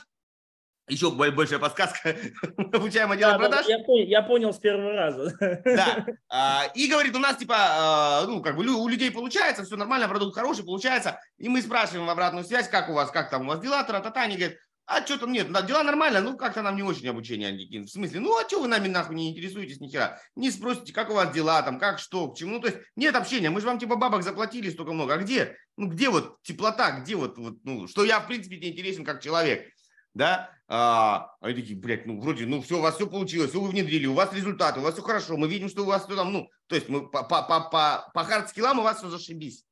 еще большая подсказка. Обучаем отделом да, продаж. Я понял, я понял с первого раза. Да. А, и говорит, у нас типа, а, ну, как бы у людей получается, все нормально, продукт хороший, получается. И мы спрашиваем в обратную связь, как у вас, как там у вас дела, тра-та-та. Они говорят, а что там нет, дела нормально, ну как-то нам не очень обучение В смысле, ну а что вы нами нахуй не интересуетесь ни хера? Не спросите, как у вас дела, там, как, что, к чему. Ну, то есть нет общения, мы же вам типа бабок заплатили столько много. А где? Ну где вот теплота, где вот, вот ну, что я в принципе не интересен как человек да, а, а они такие, блядь, ну, вроде, ну, все, у вас все получилось, все вы внедрили, у вас результаты, у вас все хорошо, мы видим, что у вас все там, ну, то есть мы по, по, по, по, по hard skill ам у вас все зашибись.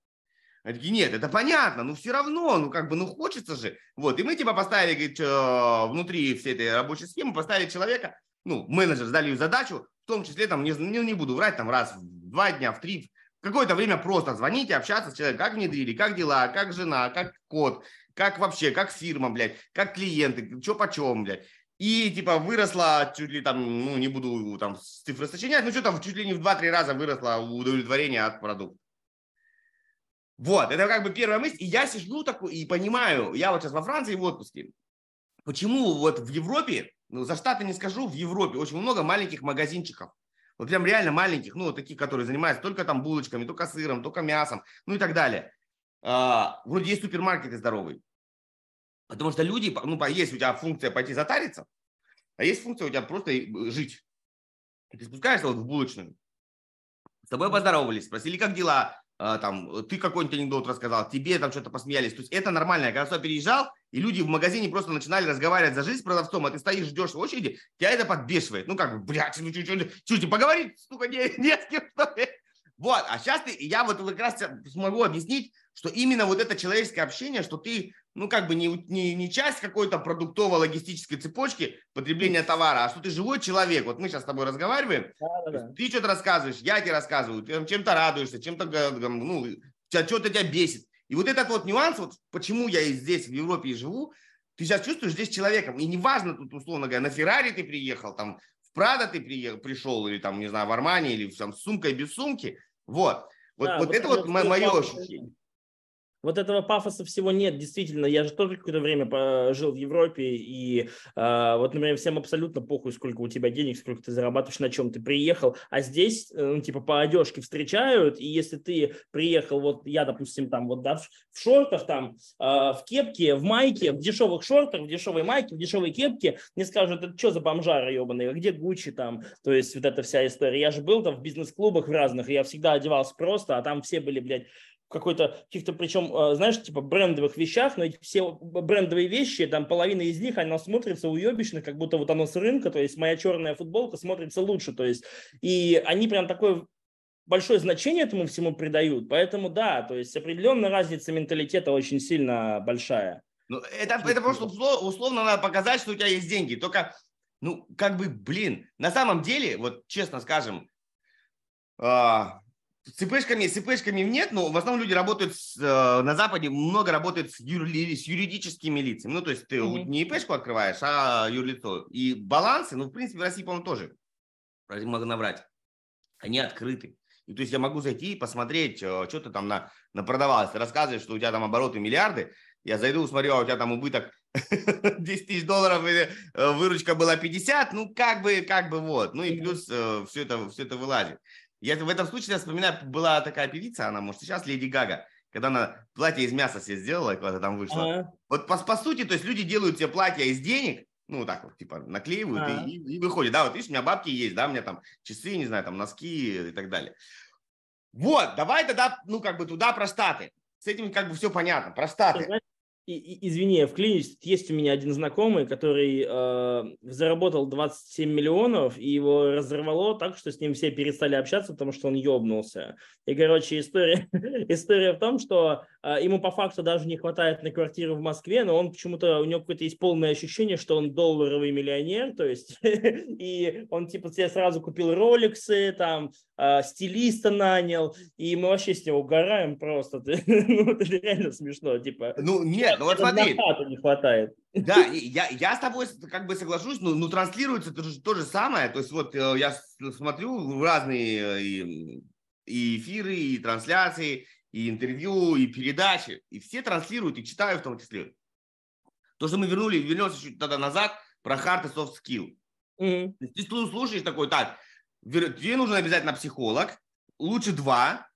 Они такие, нет, это понятно, но все равно, ну, как бы, ну, хочется же. Вот, и мы, типа, поставили, говорит, внутри всей этой рабочей схемы, поставили человека, ну, менеджер, ее задачу, в том числе, там, не, не, не буду врать, там, раз в два дня, в три, какое-то время просто звоните, общаться с человеком, как внедрили, как дела, как жена, как код, как вообще, как фирма, блядь, как клиенты, что почем, блядь. И типа выросла чуть ли там, ну не буду там цифры сочинять, ну что там чуть ли не в 2-3 раза выросло удовлетворение от продукта. Вот, это как бы первая мысль. И я сижу такой и понимаю, я вот сейчас во Франции в отпуске. Почему вот в Европе, ну за Штаты не скажу, в Европе очень много маленьких магазинчиков. Вот прям реально маленьких, ну, таких, которые занимаются только там булочками, только сыром, только мясом, ну и так далее. А, вроде есть супермаркеты здоровые. Потому что люди, ну, есть у тебя функция пойти затариться, а есть функция у тебя просто жить. Ты спускаешься вот в булочную, с тобой поздоровались, спросили, как дела, а, там, ты какой-нибудь анекдот рассказал, тебе там что-то посмеялись. То есть это нормально. Я когда переезжал, и люди в магазине просто начинали разговаривать за жизнь с продавцом, а ты стоишь, ждешь в очереди, тебя это подбешивает. Ну как бы, блядь, ну что, что, что, поговорить, сука, не, не с кем, что ли? Вот, а сейчас ты, я вот как раз смогу объяснить, что именно вот это человеческое общение, что ты, ну, как бы не, не, не часть какой-то продуктово-логистической цепочки потребления товара, а что ты живой человек. Вот мы сейчас с тобой разговариваем, да, да, да. ты что-то рассказываешь, я тебе рассказываю, ты чем-то радуешься, чем-то, ну, что-то тебя бесит. И вот этот вот нюанс, вот почему я и здесь, в Европе, и живу, ты сейчас чувствуешь здесь человеком. И неважно, тут, условно говоря, на Феррари ты приехал, там, в Прада ты приехал, пришел, или там, не знаю, в Армании, или там, с сумкой без сумки – вот. Вот, да, вот, вот это вот мое ощущение. Вот этого пафоса всего нет, действительно. Я же тоже какое-то время жил в Европе, и э, вот, например, всем абсолютно похуй, сколько у тебя денег, сколько ты зарабатываешь, на чем ты приехал. А здесь, э, ну, типа, по одежке встречают, и если ты приехал, вот я, допустим, там, вот, да, в шортах, там, э, в кепке, в майке, в дешевых шортах, в дешевой майке, в дешевой кепке, мне скажут, это что за бомжара ебаный, где Гуччи там? То есть вот эта вся история. Я же был там в бизнес-клубах в разных, и я всегда одевался просто, а там все были, блядь, какой-то каких-то, причем, э, знаешь, типа брендовых вещах, но эти все брендовые вещи, там половина из них, она смотрится уебищно, как будто вот оно с рынка, то есть моя черная футболка смотрится лучше, то есть, и они прям такое большое значение этому всему придают, поэтому да, то есть определенная разница менталитета очень сильно большая. Ну, это, это просто условно надо показать, что у тебя есть деньги, только, ну, как бы, блин, на самом деле, вот честно скажем, а, с ЦПшками, с ЦПшками нет, но в основном люди работают с, э, на Западе, много работают с, юри, с юридическими лицами. Ну, то есть ты mm-hmm. не ИПшку открываешь, а юрлицо. И балансы, ну, в принципе, в России, по-моему, тоже. могу наврать, они открыты. И, то есть я могу зайти и посмотреть, э, что ты там на, на продавалось. Ты рассказываешь, что у тебя там обороты миллиарды, я зайду, смотрю, а у тебя там убыток 10 тысяч долларов, или э, выручка была 50, ну как бы, как бы вот. Ну и плюс э, все это, все это вылазит. Я в этом случае я вспоминаю, была такая певица, она, может, сейчас Леди Гага, когда она платье из мяса себе сделала, когда там вышла. А-а-а. Вот по, по сути, то есть люди делают себе платья из денег, ну, так вот, типа, наклеивают и, и, и выходит. Да, вот видишь, у меня бабки есть, да, у меня там часы, не знаю, там носки и так далее. Вот, давай тогда, ну, как бы туда про Штаты. С этим как бы все понятно, про Штаты. Знаешь, извини, вклинюсь. Есть у меня один знакомый, который э, заработал 27 миллионов, и его разорвало так, что с ним все перестали общаться, потому что он ёбнулся. И, короче, история, история в том, что ему по факту даже не хватает на квартиру в Москве, но он почему-то, у него какое-то есть полное ощущение, что он долларовый миллионер, то есть, и он типа себе сразу купил роликсы, там, э, стилиста нанял, и мы вообще с него угораем просто. ну, это реально смешно, типа. Ну, нет, ну вот смотри. не хватает. Да, я, я с тобой как бы соглашусь, но ну, транслируется то же, то же самое. То есть вот э, я смотрю разные э, и эфиры, и трансляции, и интервью, и передачи, и все транслируют, и читаю в том числе. То, что мы вернули, вернемся чуть тогда назад, про hard и soft skill. Mm-hmm. Ты слушаешь такой, так, тебе нужен обязательно психолог, лучше два,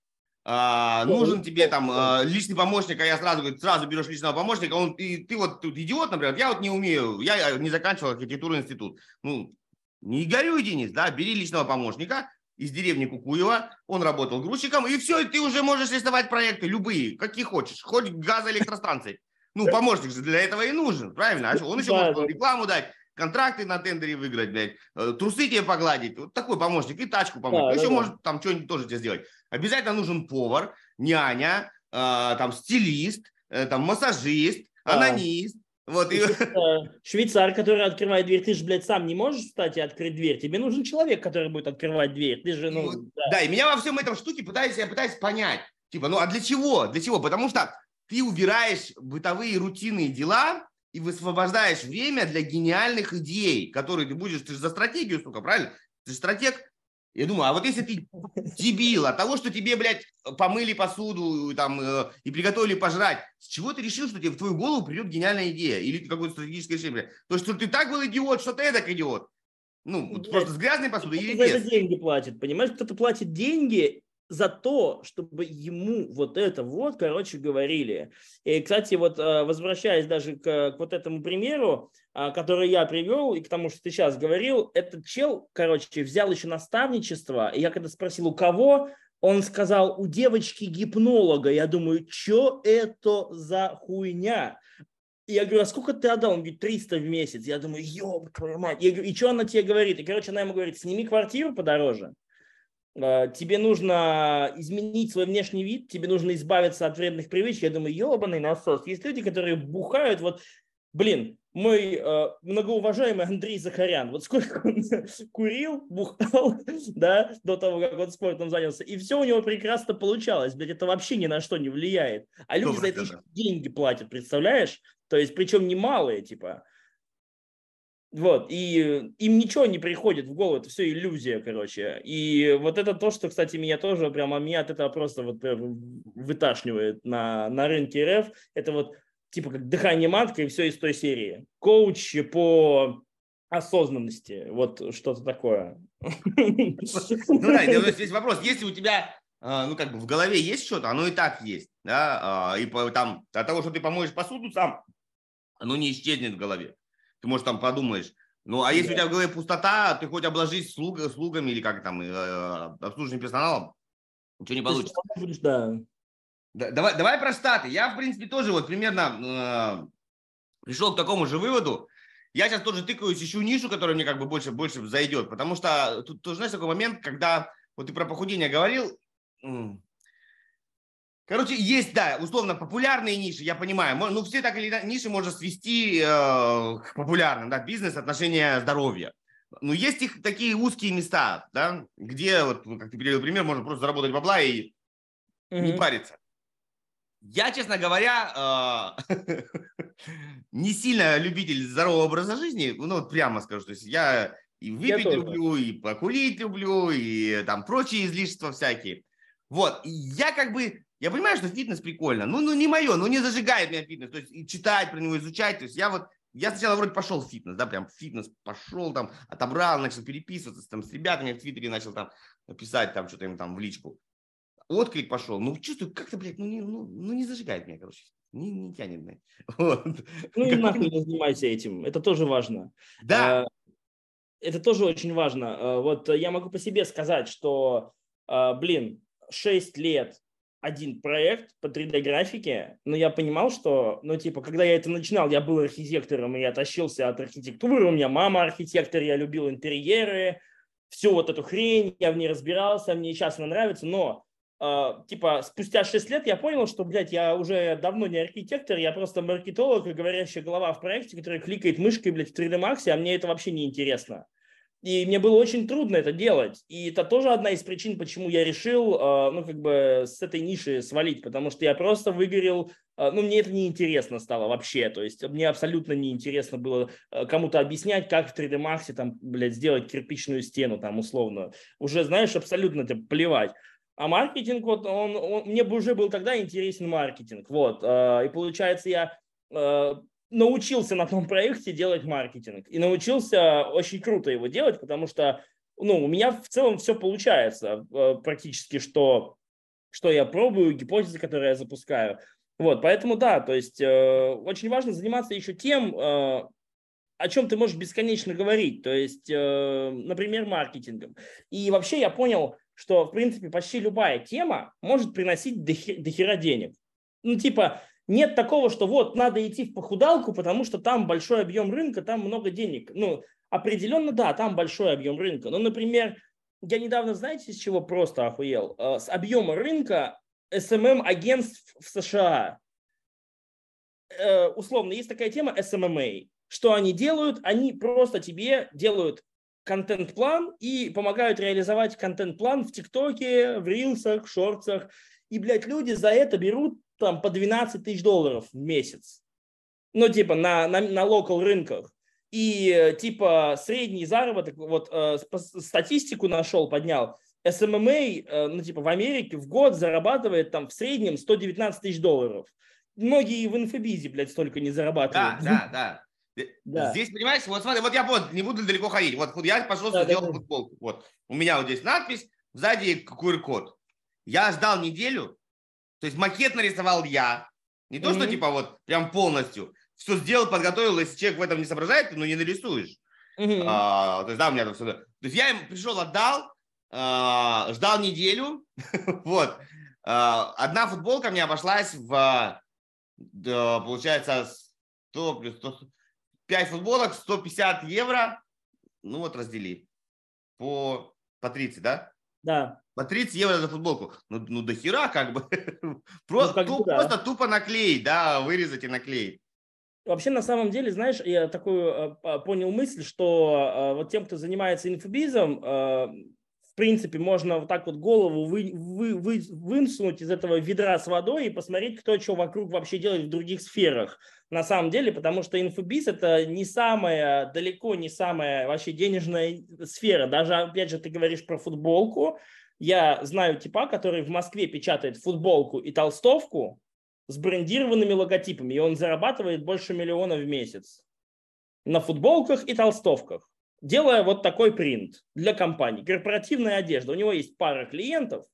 а, нужен тебе там а, личный помощник, а я сразу говорю, сразу берешь личного помощника, он, и ты вот тут идиот, например, я вот не умею, я не заканчивал архитектурный институт. Ну, не горюй, Денис, да, бери личного помощника из деревни Кукуева, он работал грузчиком, и все, ты уже можешь рисовать проекты, любые, какие хочешь, хоть газоэлектростанции. Ну, помощник же для этого и нужен, правильно? А он еще может рекламу дать, контракты на тендере выиграть, блядь, э, трусы тебе погладить, вот такой помощник, и тачку помочь. Да, Еще да, может там что-нибудь тоже тебе сделать. Обязательно нужен повар, няня, э, там стилист, э, там массажист, да. анонист. Вот, и... Швейцар, который открывает дверь, ты же, блядь, сам не можешь встать и открыть дверь. Тебе нужен человек, который будет открывать дверь. Ты же, ну, да. да, и меня во всем этом штуке пытаюсь, я пытаюсь понять. Типа, ну а для чего? Для чего? Потому что ты убираешь бытовые рутинные дела, и высвобождаешь время для гениальных идей, которые ты будешь, ты же за стратегию, сука, правильно? Ты же стратег. Я думаю, а вот если ты дебил от того, что тебе, блядь, помыли посуду там, э, и приготовили пожрать, с чего ты решил, что тебе в твою голову придет гениальная идея или какое-то стратегическое решение? То, что ты так был идиот, что ты эдак идиот. Ну, Нет, просто с грязной посудой или без? За деньги платит, понимаешь? Кто-то платит деньги, за то, чтобы ему вот это вот, короче, говорили. И, кстати, вот э, возвращаясь даже к, к вот этому примеру, а, который я привел, и к тому, что ты сейчас говорил, этот чел, короче, взял еще наставничество, и я когда спросил, у кого, он сказал, у девочки-гипнолога. Я думаю, что это за хуйня? Я говорю, а сколько ты отдал? Он говорит, 300 в месяц. Я думаю, ёб твою мать. Я говорю, и что она тебе говорит? И, короче, она ему говорит, сними квартиру подороже. Э, тебе нужно изменить свой внешний вид, тебе нужно избавиться от вредных привычек. Я думаю, ебаный насос. Есть люди, которые бухают, вот, блин, мой э, многоуважаемый Андрей Захарян, вот сколько он курил, бухал, да, до того, как он спортом занялся, и все у него прекрасно получалось, блядь, это вообще ни на что не влияет. А люди Добрый, за это деньги платят, представляешь? То есть, причем немалые, типа. Вот, и им ничего не приходит в голову, это все иллюзия, короче. И вот это то, что, кстати, меня тоже прямо, меня от этого просто вот выташнивает на, на рынке РФ. Это вот типа как дыхание матка и все из той серии. Коуч по осознанности, вот что-то такое. Ну да, здесь вопрос, если у тебя а, ну, как бы в голове есть что-то, оно и так есть, да, а, и там от того, что ты помоешь посуду сам, оно не исчезнет в голове. Ты, может, там подумаешь, ну, а если у тебя в голове пустота, ты хоть обложись слуг, слугами или как там, э, обслуживающим персоналом, ничего не получится. Будешь, да. да. Давай, давай про статы. Я, в принципе, тоже вот примерно э, пришел к такому же выводу. Я сейчас тоже тыкаюсь, ищу нишу, которая мне как бы больше, больше зайдет. Потому что тут, тут знаешь, такой момент, когда вот ты про похудение говорил, Короче, есть, да, условно популярные ниши, я понимаю. Ну, все так или иначе ниши можно свести э, к популярным, да, бизнес, отношения, здоровья. Но есть их такие узкие места, да, где, вот, ну, как ты привел пример, можно просто заработать бабла и mm-hmm. не париться. Я, честно говоря, э, не сильно любитель здорового образа жизни, ну, вот прямо скажу, то есть я И выпить люблю, и покурить люблю, и там прочие излишества всякие. Вот, и я как бы, я понимаю, что фитнес прикольно, ну, ну не мое, ну не зажигает меня фитнес, то есть и читать про него, изучать, то есть я вот, я сначала вроде пошел в фитнес, да, прям в фитнес пошел там, отобрал, начал переписываться там с ребятами в Твиттере, начал там писать там что-то им там в личку. Отклик пошел, ну чувствую, как-то, блядь, ну не, ну, ну не зажигает меня, короче не, не тянет. Блядь. Вот. Ну и нахуй не занимайся этим, это тоже важно. Да. А, это тоже очень важно. А, вот я могу по себе сказать, что, а, блин, 6 лет один проект по 3D-графике, но я понимал, что, ну, типа, когда я это начинал, я был архитектором, и я тащился от архитектуры, у меня мама архитектор, я любил интерьеры, всю вот эту хрень, я в ней разбирался, мне сейчас она нравится, но Uh, типа, спустя 6 лет я понял, что, блядь, я уже давно не архитектор, я просто маркетолог и говорящая голова в проекте, который кликает мышкой, блядь, в 3D Max, а мне это вообще не интересно. И мне было очень трудно это делать. И это тоже одна из причин, почему я решил, э, ну, как бы с этой ниши свалить, потому что я просто выгорел, э, ну, мне это не интересно стало вообще. То есть мне абсолютно не интересно было э, кому-то объяснять, как в 3D Max там, блядь, сделать кирпичную стену там условно. Уже, знаешь, абсолютно это плевать. А маркетинг, вот он, он, мне уже был тогда интересен маркетинг. Вот. И получается, я научился на том проекте делать маркетинг. И научился очень круто его делать, потому что ну, у меня в целом все получается э, практически, что, что я пробую, гипотезы, которые я запускаю. Вот, поэтому да, то есть э, очень важно заниматься еще тем, э, о чем ты можешь бесконечно говорить, то есть, э, например, маркетингом. И вообще я понял, что, в принципе, почти любая тема может приносить до, до хера денег. Ну, типа, нет такого, что вот надо идти в похудалку, потому что там большой объем рынка, там много денег. Ну, определенно, да, там большой объем рынка. Но, например, я недавно, знаете, с чего просто охуел? Э, с объема рынка SMM-агентств в США. Э, условно, есть такая тема SMMA. Что они делают? Они просто тебе делают контент-план и помогают реализовать контент-план в ТикТоке, в Рилсах, в Шортсах. И, блядь, люди за это берут там по 12 тысяч долларов в месяц. Ну, типа на, на, на локал рынках. И э, типа средний заработок, вот э, статистику нашел, поднял, SMMA, э, ну типа в Америке в год зарабатывает там в среднем 119 тысяч долларов. Многие в инфобизе, блядь, столько не зарабатывают. Да, да, да. Да. Здесь, понимаешь, вот смотри, вот я вот не буду далеко ходить. Вот я пошел, да, сделал да, футболку. Вот. У меня вот здесь надпись, сзади QR-код. Я ждал неделю, то есть макет нарисовал я. Не то, mm-hmm. что типа вот прям полностью. Все сделал, подготовил, если человек в этом не соображает, ну не нарисуешь. Mm-hmm. А, то есть, да, у меня там все. То есть я им пришел, отдал, а, ждал неделю. вот. А, одна футболка мне обошлась в, да, получается, 100 плюс 100, 5 футболок, 150 евро. Ну вот раздели. По, по 30, да? Да. По 30 евро за футболку. Ну, ну до хера как бы. Просто, ну, как туп, да. просто тупо наклеить, да, вырезать и наклеить. Вообще, на самом деле, знаешь, я такую э, понял мысль, что э, вот тем, кто занимается инфобизом, э, в принципе, можно вот так вот голову вы, вы, вы, вынсунуть из этого ведра с водой и посмотреть, кто что вокруг вообще делает в других сферах. На самом деле, потому что инфобиз это не самая, далеко не самая вообще денежная сфера. Даже, опять же, ты говоришь про футболку. Я знаю типа, который в Москве печатает футболку и толстовку с брендированными логотипами, и он зарабатывает больше миллиона в месяц на футболках и толстовках делая вот такой принт для компании. Корпоративная одежда. У него есть пара клиентов,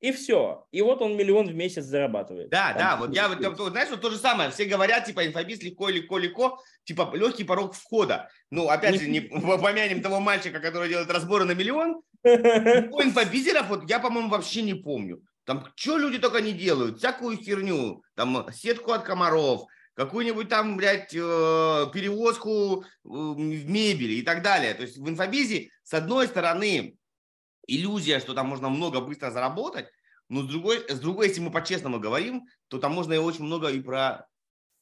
и все. И вот он миллион в месяц зарабатывает. Да, Там, да, вот я вот, знаешь, вот то же самое. Все говорят, типа, инфобиз легко, легко, легко, типа, легкий порог входа. Ну, опять же, не помянем того мальчика, который делает разборы на миллион. У инфобизеров, вот я, по-моему, вообще не помню. Там, что люди только не делают, всякую херню, там, сетку от комаров, какую-нибудь там, блядь, э, перевозку э, в мебели и так далее. То есть в инфобизе, с одной стороны, иллюзия, что там можно много быстро заработать, но с другой, с другой если мы по-честному говорим, то там можно и очень много и про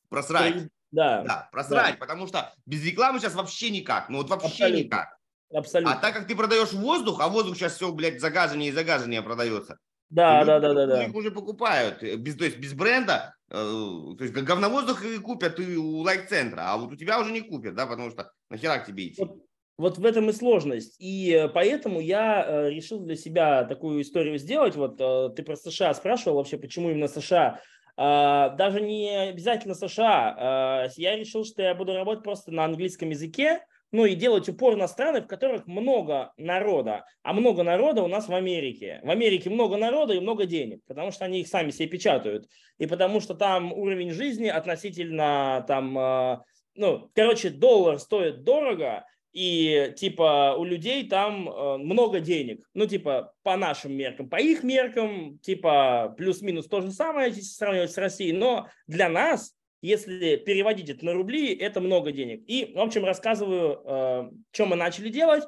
просрать. Да. да просрать, да. потому что без рекламы сейчас вообще никак. Ну вот вообще Абсолютно. никак. Абсолютно. А так как ты продаешь воздух, а воздух сейчас все, блядь, загаженнее и загаженнее продается. Да, да, да, да, да. Их уже покупают. Без, то есть без бренда Э, то есть говновоздух и купят и у лайк-центра, а вот у тебя уже не купят, да, потому что нахера к тебе идти. Вот, Вот в этом и сложность. И поэтому я решил для себя такую историю сделать. Вот ты про США спрашивал вообще, почему именно США. Даже не обязательно США. Я решил, что я буду работать просто на английском языке, ну и делать упор на страны, в которых много народа. А много народа у нас в Америке. В Америке много народа и много денег, потому что они их сами себе печатают. И потому что там уровень жизни относительно там, э, ну, короче, доллар стоит дорого, и типа у людей там э, много денег. Ну, типа по нашим меркам, по их меркам, типа плюс-минус то же самое, если сравнивать с Россией. Но для нас если переводить это на рубли, это много денег. И, в общем, рассказываю, э, что мы начали делать.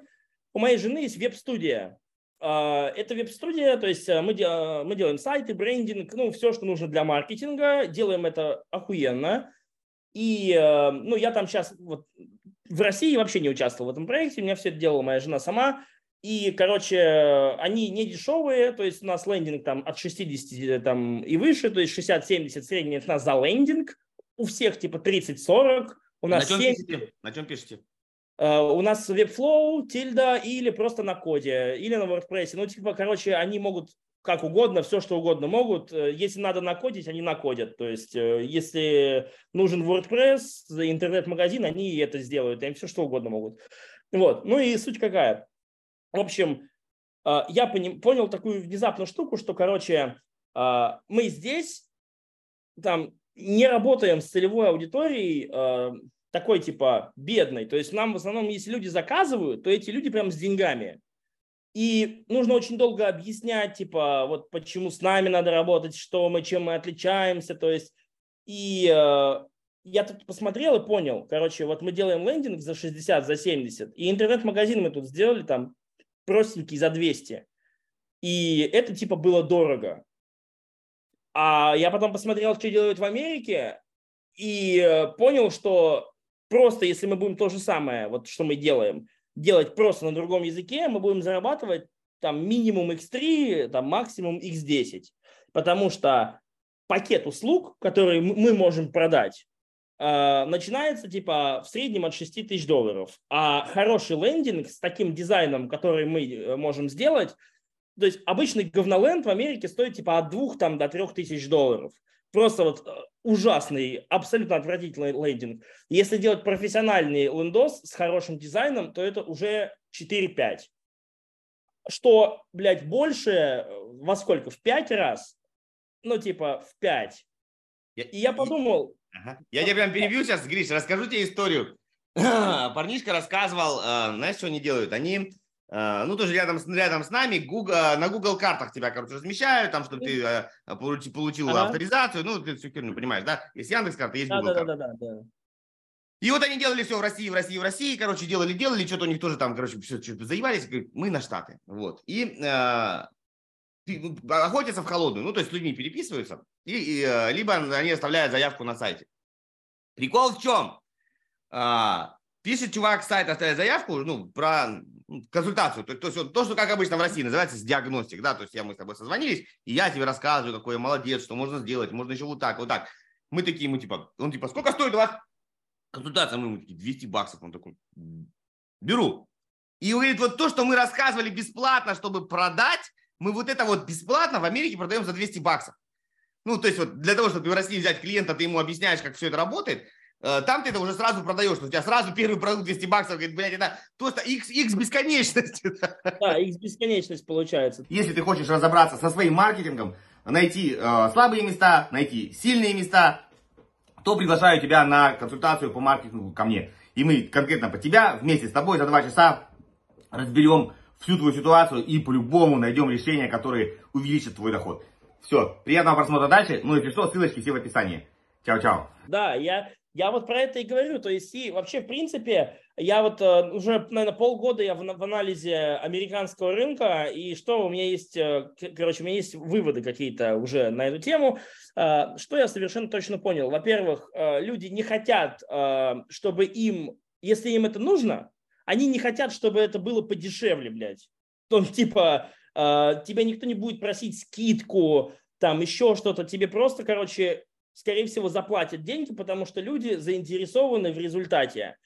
У моей жены есть веб-студия. Э, это веб-студия, то есть э, мы, мы делаем сайты, брендинг, ну, все, что нужно для маркетинга. Делаем это охуенно. И, ну, я там сейчас вот в России вообще не участвовал в этом проекте, у меня все это делала моя жена сама. И, короче, они не дешевые, то есть у нас лендинг там от 60 там, и выше, то есть 60-70 средний это у нас за лендинг у всех типа 30-40, у нас на чем 7. Пишете? На чем пишете? Uh, у нас Webflow, тильда или просто на коде, или на WordPress. Ну, типа, короче, они могут как угодно, все что угодно могут. Э, если надо накодить, они накодят. То есть, э, если нужен WordPress, интернет-магазин, они это сделают. Они все что угодно могут. Вот. Ну и суть какая. В общем, э, я понял такую внезапную штуку, что, короче, мы здесь, там, не работаем с целевой аудиторией такой типа бедной. То есть нам в основном, если люди заказывают, то эти люди прям с деньгами. И нужно очень долго объяснять, типа, вот почему с нами надо работать, что мы, чем мы отличаемся. То есть, и э, я тут посмотрел и понял, короче, вот мы делаем лендинг за 60, за 70, и интернет-магазин мы тут сделали там простенький за 200. И это типа было дорого. А я потом посмотрел, что делают в Америке, и э, понял, что просто если мы будем то же самое, вот что мы делаем, делать просто на другом языке, мы будем зарабатывать там минимум x3, там максимум x10. Потому что пакет услуг, который мы можем продать, э, начинается типа в среднем от 6 тысяч долларов. А хороший лендинг с таким дизайном, который мы э, можем сделать, то есть обычный говноленд в Америке стоит типа от двух там, до трех тысяч долларов. Просто вот э, ужасный, абсолютно отвратительный лендинг. Если делать профессиональный лендос с хорошим дизайном, то это уже 4-5. Что, блядь, больше э, во сколько? В 5 раз? Ну, типа, в 5. Я, и я подумал... Ага. Я тебя прям перебью сейчас, Гриш, расскажу тебе историю. Парнишка рассказывал, э, знаешь, что они делают? Они ну, тоже рядом, рядом с нами, Google, на Google картах тебя, короче, размещают, там, чтобы ты э, получил, получил ага. авторизацию, ну, ты всю херню понимаешь, да? Есть Яндекс карта, есть Google да, карта. Да, да, да, да. И вот они делали все в России, в России, в России, короче, делали, делали, что-то у них тоже там, короче, все что-то заебались, мы на Штаты, вот. И э, ну, охотятся в холодную, ну, то есть с людьми переписываются, и, и, э, либо они оставляют заявку на сайте. Прикол в чем? А, пишет чувак с сайта, оставляет заявку, ну, про консультацию. То, то есть то, что, как обычно в России называется, с диагностик, да, то есть я, мы с тобой созвонились, и я тебе рассказываю, какой я молодец, что можно сделать, можно еще вот так, вот так. Мы такие, мы типа, он типа, сколько стоит у вас консультация? Мы, мы такие, 200 баксов. Он такой, беру. И говорит, вот то, что мы рассказывали бесплатно, чтобы продать, мы вот это вот бесплатно в Америке продаем за 200 баксов. Ну, то есть вот для того, чтобы в России взять клиента, ты ему объясняешь, как все это работает, там ты это уже сразу продаешь, у тебя сразу первый продукт 200 баксов, говорит, блядь, это просто x, x бесконечность. Да, x бесконечность получается. Если ты хочешь разобраться со своим маркетингом, найти э, слабые места, найти сильные места, то приглашаю тебя на консультацию по маркетингу ко мне. И мы конкретно по тебя вместе с тобой за два часа разберем всю твою ситуацию и по-любому найдем решение, которое увеличит твой доход. Все, приятного просмотра дальше. Ну, если что, ссылочки все в описании. Чао-чао. Да, я я вот про это и говорю. То есть, и вообще, в принципе, я вот э, уже, наверное, полгода я в, в анализе американского рынка, и что у меня есть, э, короче, у меня есть выводы какие-то уже на эту тему. Э, что я совершенно точно понял? Во-первых, люди не хотят, чтобы им, если им это нужно, они не хотят, чтобы это было подешевле, блядь. То, типа, тебя никто не будет просить скидку, там еще что-то. Тебе просто, короче, скорее всего, заплатят деньги, потому что люди заинтересованы в результате.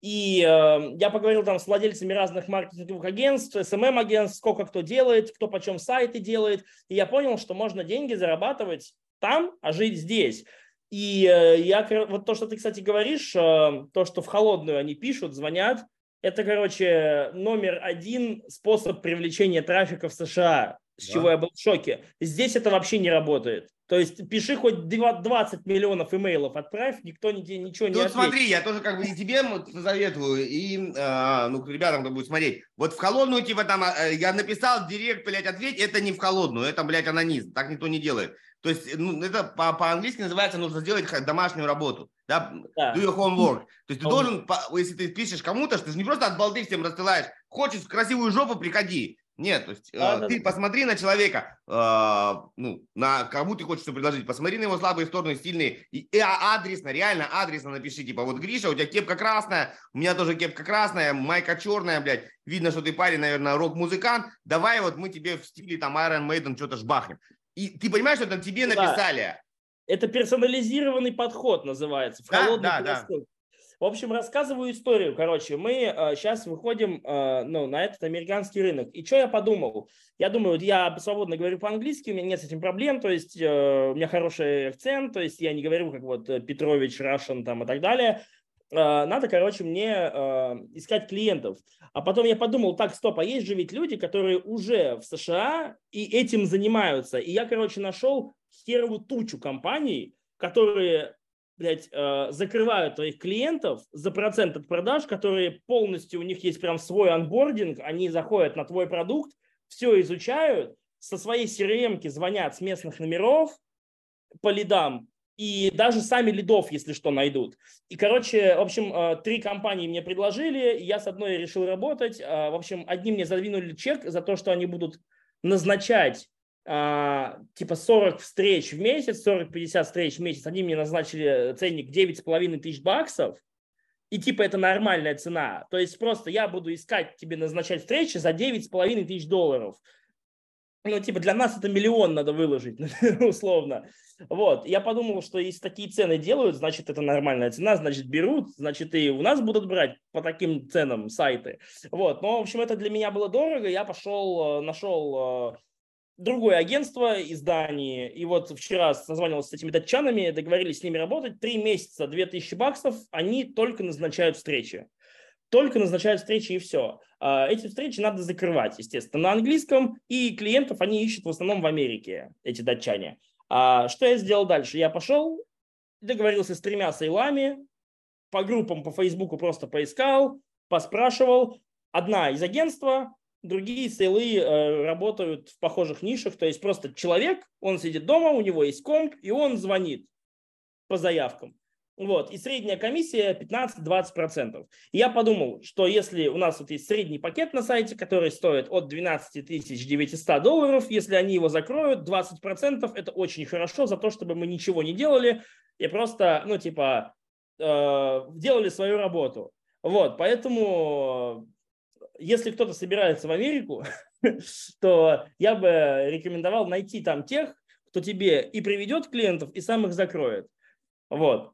И э, я поговорил там с владельцами разных маркетинговых агентств, SMM-агентств, сколько кто делает, кто почем сайты делает. И я понял, что можно деньги зарабатывать там, а жить здесь. И э, я, вот то, что ты, кстати, говоришь, э, то, что в холодную они пишут, звонят, это, короче, номер один способ привлечения трафика в США, с да. чего я был в шоке. Здесь это вообще не работает. То есть пиши хоть 20 миллионов имейлов отправь, никто ничего не Тут ответит. смотри, я тоже как бы и тебе советую, и э, ну, ребятам, кто будет смотреть. Вот в холодную, типа там, э, я написал директ, блядь, ответь, это не в холодную, это, блядь, анонизм, так никто не делает. То есть ну, это по- по-английски называется, нужно сделать домашнюю работу, да, да. do your homework. То есть ты должен, если ты пишешь кому-то, что ты же не просто от балды всем рассылаешь, хочешь красивую жопу, приходи. Нет, то есть а, э, да, ты да. посмотри на человека, э, ну, на кому ты хочешь что предложить, посмотри на его слабые стороны, сильные, и, и адресно, реально адресно напиши, типа, вот, Гриша, у тебя кепка красная, у меня тоже кепка красная, майка черная, блядь, видно, что ты парень, наверное, рок-музыкант, давай вот мы тебе в стиле там Iron Maiden что-то жбахнем. И ты понимаешь, что это тебе написали. Да. Это персонализированный подход называется. В да, да, да. В общем, рассказываю историю. Короче, мы э, сейчас выходим э, ну, на этот американский рынок. И что я подумал? Я думаю, вот я свободно говорю по-английски, у меня нет с этим проблем, то есть э, у меня хороший акцент, то есть я не говорю как вот э, Петрович, Russian там и так далее. Э, надо, короче, мне э, искать клиентов. А потом я подумал, так, стоп, а есть же ведь люди, которые уже в США и этим занимаются. И я, короче, нашел херовую тучу компаний, которые блядь, э, закрывают твоих клиентов за процент от продаж, которые полностью, у них есть прям свой анбординг, они заходят на твой продукт, все изучают, со своей crm звонят с местных номеров по лидам, и даже сами лидов, если что, найдут. И, короче, в общем, э, три компании мне предложили, я с одной решил работать. Э, в общем, одни мне задвинули чек за то, что они будут назначать а, типа 40 встреч в месяц, 40-50 встреч в месяц, они мне назначили ценник 9,5 тысяч баксов, и типа это нормальная цена. То есть просто я буду искать тебе назначать встречи за 9,5 тысяч долларов. Ну, типа, для нас это миллион надо выложить, условно. Вот, я подумал, что если такие цены делают, значит, это нормальная цена, значит, берут, значит, и у нас будут брать по таким ценам сайты. Вот, но, в общем, это для меня было дорого, я пошел, э, нашел э, другое агентство из Дании, и вот вчера созванивался с этими датчанами, договорились с ними работать, три месяца, 2000 баксов, они только назначают встречи. Только назначают встречи и все. А, эти встречи надо закрывать, естественно, на английском, и клиентов они ищут в основном в Америке, эти датчане. А что я сделал дальше? Я пошел, договорился с тремя сейлами, по группам по Фейсбуку просто поискал, поспрашивал. Одна из агентства, другие сейлы э, работают в похожих нишах, то есть просто человек, он сидит дома, у него есть комп, и он звонит по заявкам. Вот, и средняя комиссия 15-20%. Я подумал, что если у нас вот есть средний пакет на сайте, который стоит от 12 900 долларов, если они его закроют, 20% это очень хорошо за то, чтобы мы ничего не делали и просто, ну, типа, э, делали свою работу. Вот, поэтому если кто-то собирается в Америку, то я бы рекомендовал найти там тех, кто тебе и приведет клиентов, и сам их закроет. Вот.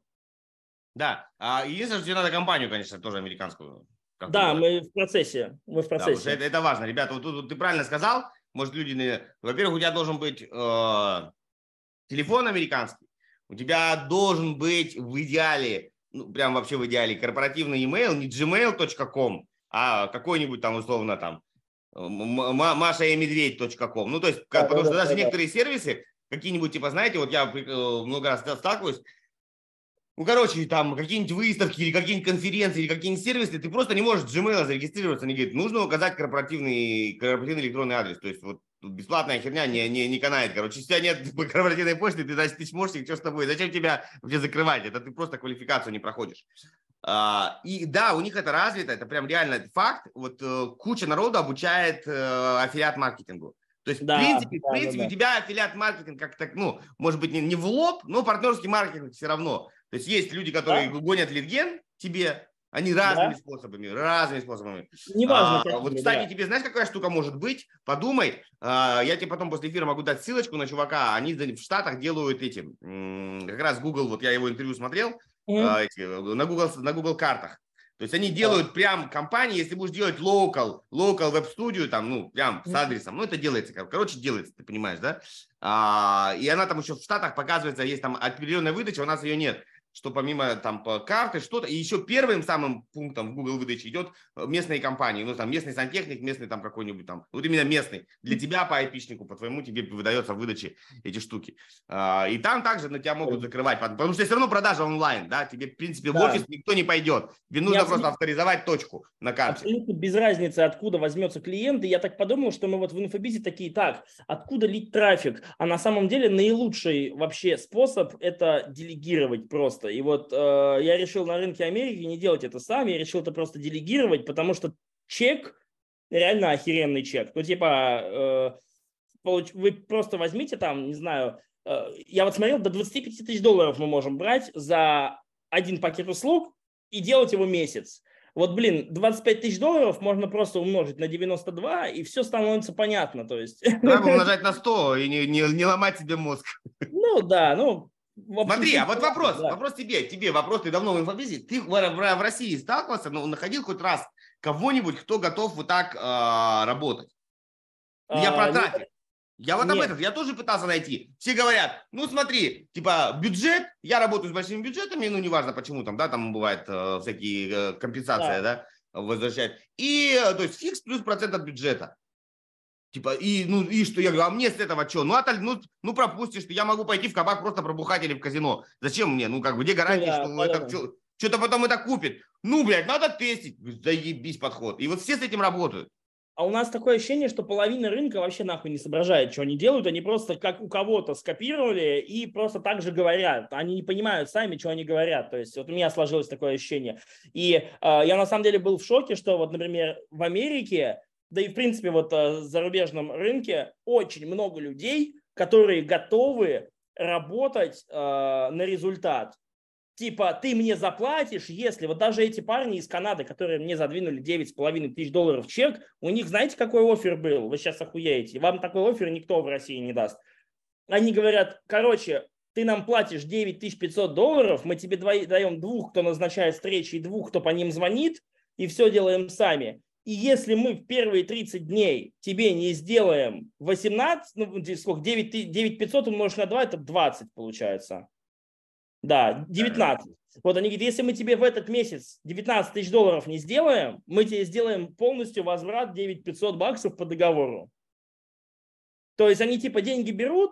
Да. А единственное, что тебе надо компанию, конечно, тоже американскую. Да, мы в процессе. Мы в процессе. Да, это, это важно. Ребята, вот тут вот ты правильно сказал. Может, люди... Во-первых, у тебя должен быть э, телефон американский. У тебя должен быть в идеале, ну, прям вообще в идеале, корпоративный email, не gmail.com, а какой-нибудь там условно там Маша и медведь.ком. Ну, то есть, да, потому да, что да, даже да, некоторые сервисы, какие-нибудь, типа, знаете, вот я э, много раз сталкиваюсь, ну, короче, там какие-нибудь выставки или какие-нибудь конференции или какие-нибудь сервисы, ты просто не можешь Gmail зарегистрироваться. Они говорят, нужно указать корпоративный, корпоративный электронный адрес. То есть вот бесплатная херня не, не, не канает. Короче, если у тебя нет корпоративной почты, ты, значит, ты чмошник, что с тобой? Зачем тебя вообще закрывать? Это ты просто квалификацию не проходишь. А, и да, у них это развито, это прям реально факт. Вот э, куча народу обучает э, аффилиат-маркетингу. То есть, да, в принципе, да, в принципе да, да. у тебя аффилиат-маркетинг как-то, ну, может быть, не, не в лоб, но партнерский маркетинг все равно. То есть есть люди, которые да. гонят лидген тебе, они разными да? способами, разными способами. Неважно. А, вот, кстати, да. тебе знаешь, какая штука может быть? Подумай. А, я тебе потом после эфира могу дать ссылочку на чувака. Они в Штатах делают эти, как раз Google, вот я его интервью смотрел, mm-hmm. а, эти, на, Google, на Google картах. То есть они делают прям компании, если будешь делать local, local веб-студию, там, ну, прям с адресом, ну, это делается, короче, делается, ты понимаешь, да? А, и она там еще в Штатах показывается, есть там определенная выдача, у нас ее нет что помимо там карты что-то, и еще первым самым пунктом в Google выдаче идет э, местные компании, ну там местный сантехник, местный там какой-нибудь там, вот именно местный, для тебя по айпишнику, по твоему тебе выдается в выдаче эти штуки. А, и там также на тебя могут закрывать, потому что все равно продажа онлайн, да, тебе в принципе да. в офис никто не пойдет, тебе нужно я просто авторизовать точку на карте. Абсолютно без разницы, откуда возьмется клиент, и я так подумал, что мы вот в инфобизе такие, так, откуда лить трафик, а на самом деле наилучший вообще способ это делегировать просто просто. И вот э, я решил на рынке Америки не делать это сам, я решил это просто делегировать, потому что чек реально охеренный чек. Ну, типа, э, вы просто возьмите там, не знаю, э, я вот смотрел, до 25 тысяч долларов мы можем брать за один пакет услуг и делать его месяц. Вот, блин, 25 тысяч долларов можно просто умножить на 92, и все становится понятно. То есть... Надо умножать на 100 и не, не, не ломать себе мозг. Ну да, ну Смотри, а вот вопрос, да. вопрос тебе, тебе вопрос, ты давно в инфобизе, ты в, в, России сталкивался, ну, находил хоть раз кого-нибудь, кто готов вот так э, работать? А, я про трафик. Я вот об этом, я тоже пытался найти. Все говорят, ну смотри, типа бюджет, я работаю с большими бюджетами, ну неважно почему там, да, там бывает э, всякие э, компенсации, да, да возвращать. И, э, то есть фикс плюс процент от бюджета. Типа, и, ну, и что? Я говорю, а мне с этого что? Ну, оталь, ну, ну, пропустишь, я могу пойти в кабак просто пробухать или в казино. Зачем мне? Ну, как бы, где гарантия, да, что да, это что-то потом это купит? Ну, блядь, надо тестить. Заебись подход. И вот все с этим работают. А у нас такое ощущение, что половина рынка вообще нахуй не соображает, что они делают. Они просто как у кого-то скопировали и просто так же говорят. Они не понимают сами, что они говорят. То есть вот у меня сложилось такое ощущение. И э, я на самом деле был в шоке, что вот, например, в Америке да и в принципе вот в зарубежном рынке очень много людей, которые готовы работать э, на результат. Типа, ты мне заплатишь, если... Вот даже эти парни из Канады, которые мне задвинули 9,5 тысяч долларов чек, у них, знаете, какой офер был? Вы сейчас охуеете. Вам такой офер никто в России не даст. Они говорят, короче, ты нам платишь 9500 долларов, мы тебе даем двух, кто назначает встречи, и двух, кто по ним звонит, и все делаем сами. И если мы в первые 30 дней тебе не сделаем 18, ну, сколько, 9, 9 500 умножить на 2, это 20 получается. Да, 19. Вот они говорят, если мы тебе в этот месяц 19 тысяч долларов не сделаем, мы тебе сделаем полностью возврат 9 500 баксов по договору. То есть они типа деньги берут,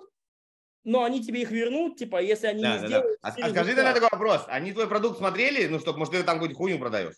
но они тебе их вернут, типа, если они да, не да, сделают... Да. А, а скажи тогда такой вопрос. Они твой продукт смотрели? Ну, что, может, ты там какую-нибудь хуйню продаешь?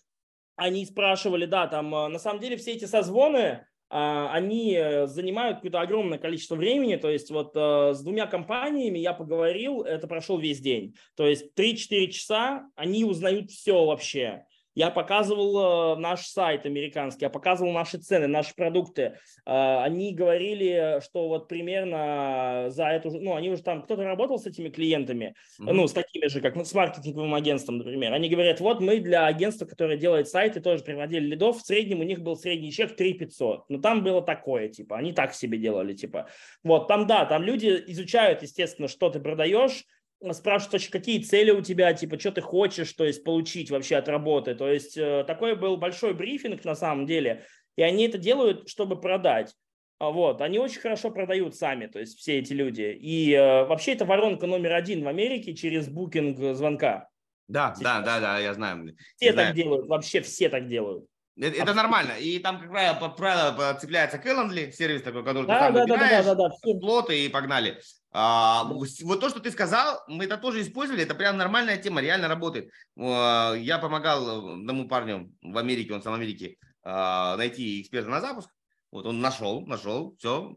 Они спрашивали, да, там э, на самом деле все эти созвоны, а, они э, занимают какое-то огромное количество времени, то есть вот э, с двумя компаниями я поговорил, это прошел весь день, то есть 3-4 часа они узнают все вообще, я показывал э, наш сайт американский, я показывал наши цены, наши продукты. Э, они говорили, что вот примерно за эту, ну, они уже там, кто-то работал с этими клиентами, mm-hmm. ну, с такими же, как ну, с маркетинговым агентством, например. Они говорят, вот мы для агентства, которое делает сайты, тоже приводили лидов, в среднем у них был средний чек 3 500. Но там было такое, типа, они так себе делали, типа. Вот, там, да, там люди изучают, естественно, что ты продаешь, спрашивают вообще, какие цели у тебя, типа, что ты хочешь, то есть, получить вообще от работы. То есть, э, такой был большой брифинг на самом деле, и они это делают, чтобы продать. А вот, они очень хорошо продают сами, то есть все эти люди. И э, вообще это воронка номер один в Америке через букинг звонка. Да, Сейчас. да, да, да, я знаю. Все я так знаю. делают, вообще все так делают. Это, это нормально. И там, как правило, правило цепляется Calendly, сервис такой, который да, ты сам да, выбираешь, да, да, да, да, плоты и погнали. А, вот то, что ты сказал, мы это тоже использовали, это прям нормальная тема, реально работает. А, я помогал одному парню в Америке, он сам в Америке, а, найти эксперта на запуск. Вот он нашел, нашел, все,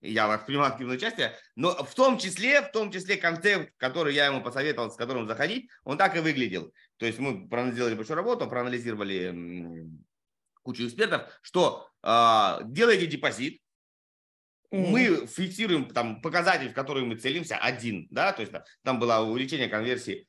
я принимал активное участие, но в том числе, в том числе концепт, который я ему посоветовал, с которым заходить, он так и выглядел. То есть мы проанализировали большую работу, проанализировали кучу экспертов, что э, делайте депозит, мы фиксируем там показатель, в который мы целимся, один, да, то есть там было увеличение конверсии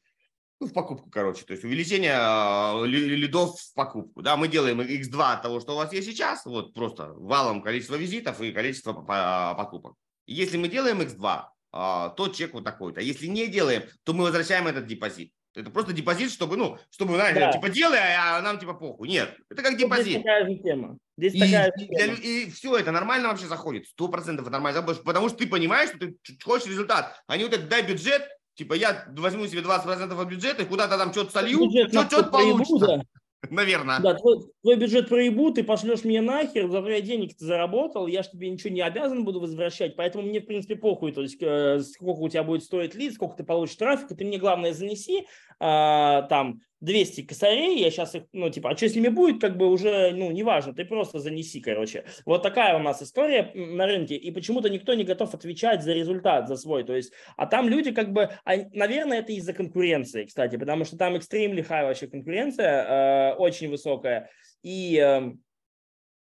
ну, в покупку, короче, то есть увеличение э, лидов в покупку, да, мы делаем x2 от того, что у вас есть сейчас, вот просто валом количество визитов и количество покупок. Если мы делаем x2, э, то чек вот такой-то. Если не делаем, то мы возвращаем этот депозит. Это просто депозит, чтобы, ну, чтобы, знаете, да. типа делай, а нам типа похуй. Нет, это как депозит. Здесь такая же тема. Здесь и, такая же тема. И, и все, это нормально вообще заходит. Сто процентов нормально потому что ты понимаешь, что ты хочешь результат. А не вот это дай бюджет, типа я возьму себе 20% от бюджета и куда-то там что-то солью, что-то получится. Да. Наверное. Да, твой, твой бюджет проебу, ты пошлешь мне нахер, зато я денег ты заработал, я же тебе ничего не обязан буду возвращать, поэтому мне, в принципе, похуй, то есть э, сколько у тебя будет стоить лид, сколько ты получишь трафика, ты мне, главное, занеси, э, там, 200 косарей, я сейчас их, ну, типа, а что с ними будет, как бы уже, ну, неважно, ты просто занеси, короче. Вот такая у нас история на рынке, и почему-то никто не готов отвечать за результат, за свой, то есть, а там люди, как бы, а, наверное, это из-за конкуренции, кстати, потому что там extremely high вообще конкуренция, э, очень высокая, и, э,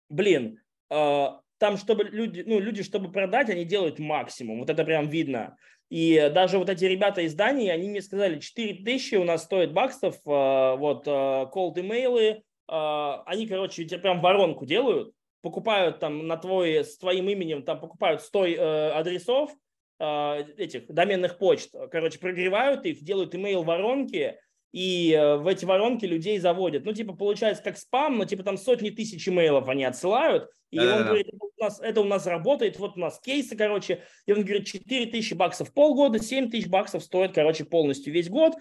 блин, э, там, чтобы люди, ну, люди, чтобы продать, они делают максимум, вот это прям видно. И даже вот эти ребята из Дании, они мне сказали, 4000 у нас стоит баксов, э, вот, э, cold имейлы, э, они, короче, тебе прям воронку делают, покупают там на твой, с твоим именем, там покупают 100 адресов, этих доменных почт, короче, прогревают их, делают имейл воронки, и в эти воронки людей заводят. Ну, типа, получается как спам, но типа там сотни тысяч имейлов они отсылают, и да, он говорит, это у, нас, это у нас работает, вот у нас кейсы, короче. И он говорит, 4 тысячи баксов полгода, 7 тысяч баксов стоит, короче, полностью весь год.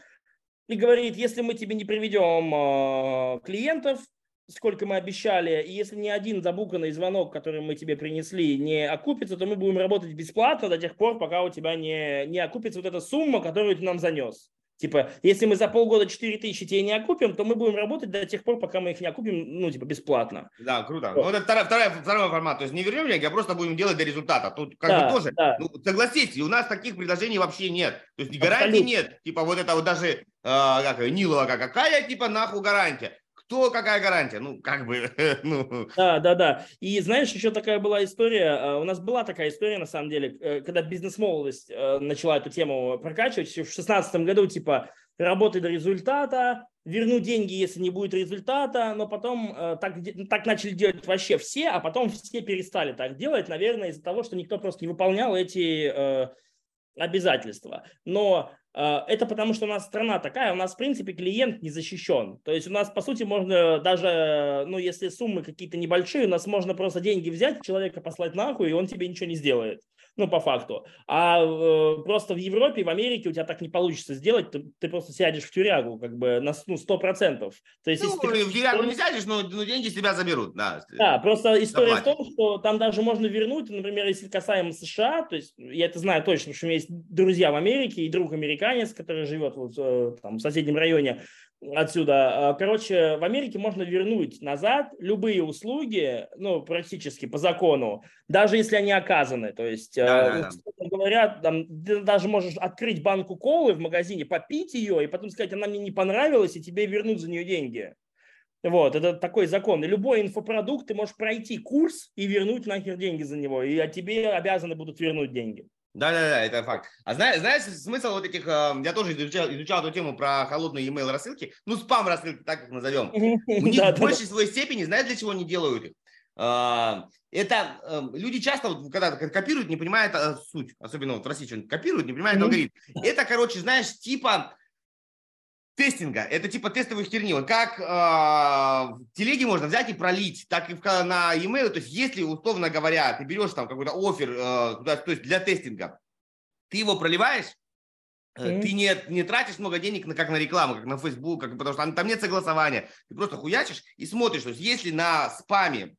И говорит, если мы тебе не приведем э, клиентов, сколько мы обещали, и если ни один забуканный звонок, который мы тебе принесли, не окупится, то мы будем работать бесплатно до тех пор, пока у тебя не, не окупится вот эта сумма, которую ты нам занес. Типа, если мы за полгода 4 тысячи тебе не окупим, то мы будем работать до тех пор, пока мы их не окупим, ну, типа, бесплатно. Да, круто. Вот. Ну, это второй, второй, второй формат. То есть не вернем деньги, а просто будем делать до результата. Тут как да, бы тоже, да. ну, согласитесь, у нас таких предложений вообще нет. То есть гарантии нет. Типа вот это вот даже, э, как, Нилова, какая, типа, нахуй гарантия? Кто, какая гарантия? Ну, как бы, ну. Да, да, да. И знаешь, еще такая была история, э, у нас была такая история, на самом деле, э, когда бизнес-молодость э, начала эту тему прокачивать, в 2016 году, типа, работай до результата, верну деньги, если не будет результата, но потом так, так начали делать вообще все, а потом все перестали так делать, наверное, из-за того, что никто просто не выполнял эти э, обязательства. Но а, это потому, что у нас страна такая, у нас, в принципе, клиент не защищен. То есть у нас, по сути, можно даже, ну, если суммы какие-то небольшие, у нас можно просто деньги взять, человека послать нахуй, и он тебе ничего не сделает ну, по факту. А э, просто в Европе, в Америке у тебя так не получится сделать, ты, ты просто сядешь в тюрягу, как бы, на ну, 100%. То есть, ну, ты... в тюрягу не сядешь, но, но деньги с тебя заберут, да. Да, просто история Заплатить. в том, что там даже можно вернуть, например, если касаемо США, то есть я это знаю точно, потому что у меня есть друзья в Америке и друг американец, который живет вот, э, там, в соседнем районе, отсюда. А, короче, в Америке можно вернуть назад любые услуги, ну, практически по закону, даже если они оказаны. То есть, да, да, говорят, там, ты даже можешь открыть банку колы в магазине, попить ее, и потом сказать, она мне не понравилась, и тебе вернут за нее деньги. Вот, это такой закон. И любой инфопродукт ты можешь пройти курс и вернуть нахер деньги за него, и тебе обязаны будут вернуть деньги. Да, да, да, это факт. А знаешь, знаешь смысл вот этих, э, я тоже изучал, изучал эту тему про холодные email рассылки, ну спам рассылки, так их назовем. У них в большей своей степени, знаешь, для чего они делают их? А, это э, люди часто, когда копируют, не понимают э, суть, особенно вот в России что-нибудь копируют, не понимают алгоритм. Это, короче, знаешь, типа тестинга. Это типа тестовых херни. Вот как э, в телеге можно взять и пролить, так и в, на e-mail. То есть если, условно говоря, ты берешь там какой-то офер, э, то есть для тестинга, ты его проливаешь, mm-hmm. ты не, не тратишь много денег на, как на рекламу, как на Facebook, как, потому что там, там нет согласования. Ты просто хуячишь и смотришь. То есть если на спаме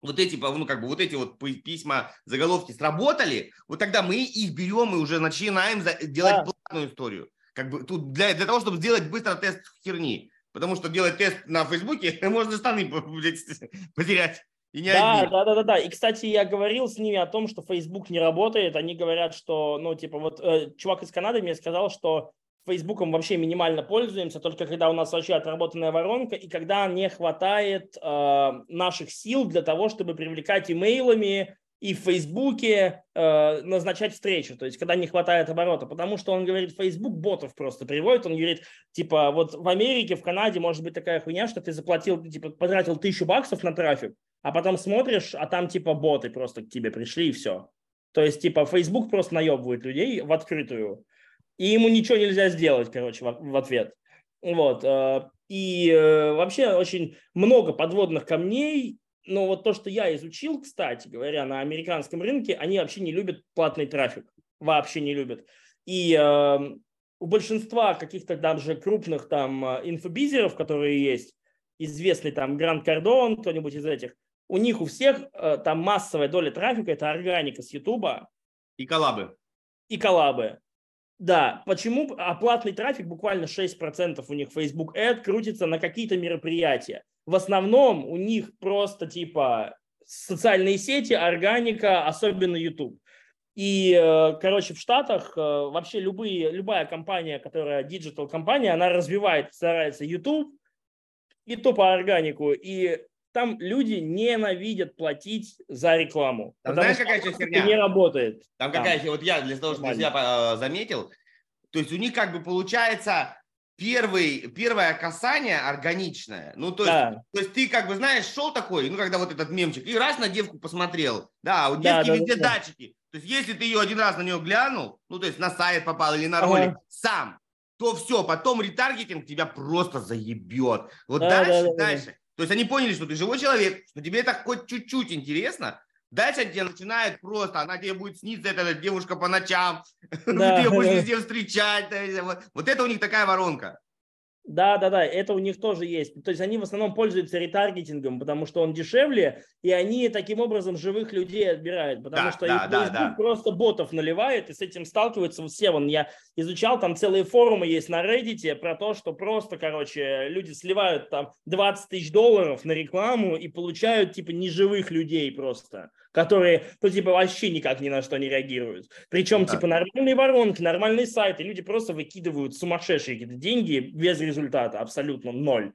вот эти, ну, как бы вот эти вот письма, заголовки сработали, вот тогда мы их берем и уже начинаем делать да. платную историю. Как бы тут для, для того, чтобы сделать быстро тест херни. Потому что делать тест на Фейсбуке, можно штаны потерять. И не да, да, да, да, да. И, кстати, я говорил с ними о том, что Facebook не работает. Они говорят, что, ну, типа, вот э, чувак из Канады мне сказал, что Фейсбуком вообще минимально пользуемся, только когда у нас вообще отработанная воронка и когда не хватает э, наших сил для того, чтобы привлекать имейлами и в Фейсбуке э, назначать встречу, то есть когда не хватает оборота, потому что он говорит, Facebook ботов просто приводит, он говорит, типа, вот в Америке, в Канаде может быть такая хуйня, что ты заплатил, типа, потратил тысячу баксов на трафик, а потом смотришь, а там типа боты просто к тебе пришли и все. То есть, типа, Facebook просто наебывает людей в открытую. и ему ничего нельзя сделать, короче, в, в ответ. Вот. Э, и э, вообще очень много подводных камней, но вот то, что я изучил, кстати говоря, на американском рынке, они вообще не любят платный трафик, вообще не любят. И э, у большинства каких-то даже крупных там инфобизеров, которые есть, известный там Гранд Кардон, кто-нибудь из этих, у них у всех э, там массовая доля трафика – это органика с Ютуба. И коллабы. И коллабы. Да, почему оплатный трафик буквально 6% у них Facebook Ad крутится на какие-то мероприятия. В основном у них просто типа социальные сети, органика, особенно YouTube. И, э, короче, в Штатах э, вообще любые, любая компания, которая digital компания, она развивает, старается YouTube и то по органику. И там люди ненавидят платить за рекламу. Там знаешь, какая еще херня? не работает. Там, там какая вот я для того, чтобы для себя заметил, то есть у них как бы получается первый, первое касание органичное. Ну, то есть, да. то есть ты как бы, знаешь, шел такой, ну, когда вот этот мемчик, и раз на девку посмотрел. Да, у девки да, да, везде да, датчики. То есть если ты ее один раз на нее глянул, ну, то есть на сайт попал или на ролик ага. сам, то все, потом ретаргетинг тебя просто заебет. Вот да, дальше, да, да, дальше. Да. То есть они поняли, что ты живой человек, что тебе это хоть чуть-чуть интересно, Дальше тебе начинает просто, она тебе будет сниться, эта девушка по ночам, да. ты ее будешь везде встречать. Вот это у них такая воронка. Да, да, да, это у них тоже есть. То есть они в основном пользуются ретаргетингом, потому что он дешевле, и они таким образом живых людей отбирают, потому да, что да, да, да. просто ботов наливает, и с этим сталкиваются все. Вон, я изучал, там целые форумы есть на Reddit про то, что просто, короче, люди сливают там 20 тысяч долларов на рекламу и получают типа неживых людей просто которые, ну, типа, вообще никак ни на что не реагируют. Причем, да. типа, нормальные воронки, нормальные сайты, люди просто выкидывают сумасшедшие какие-то деньги без результата, абсолютно ноль.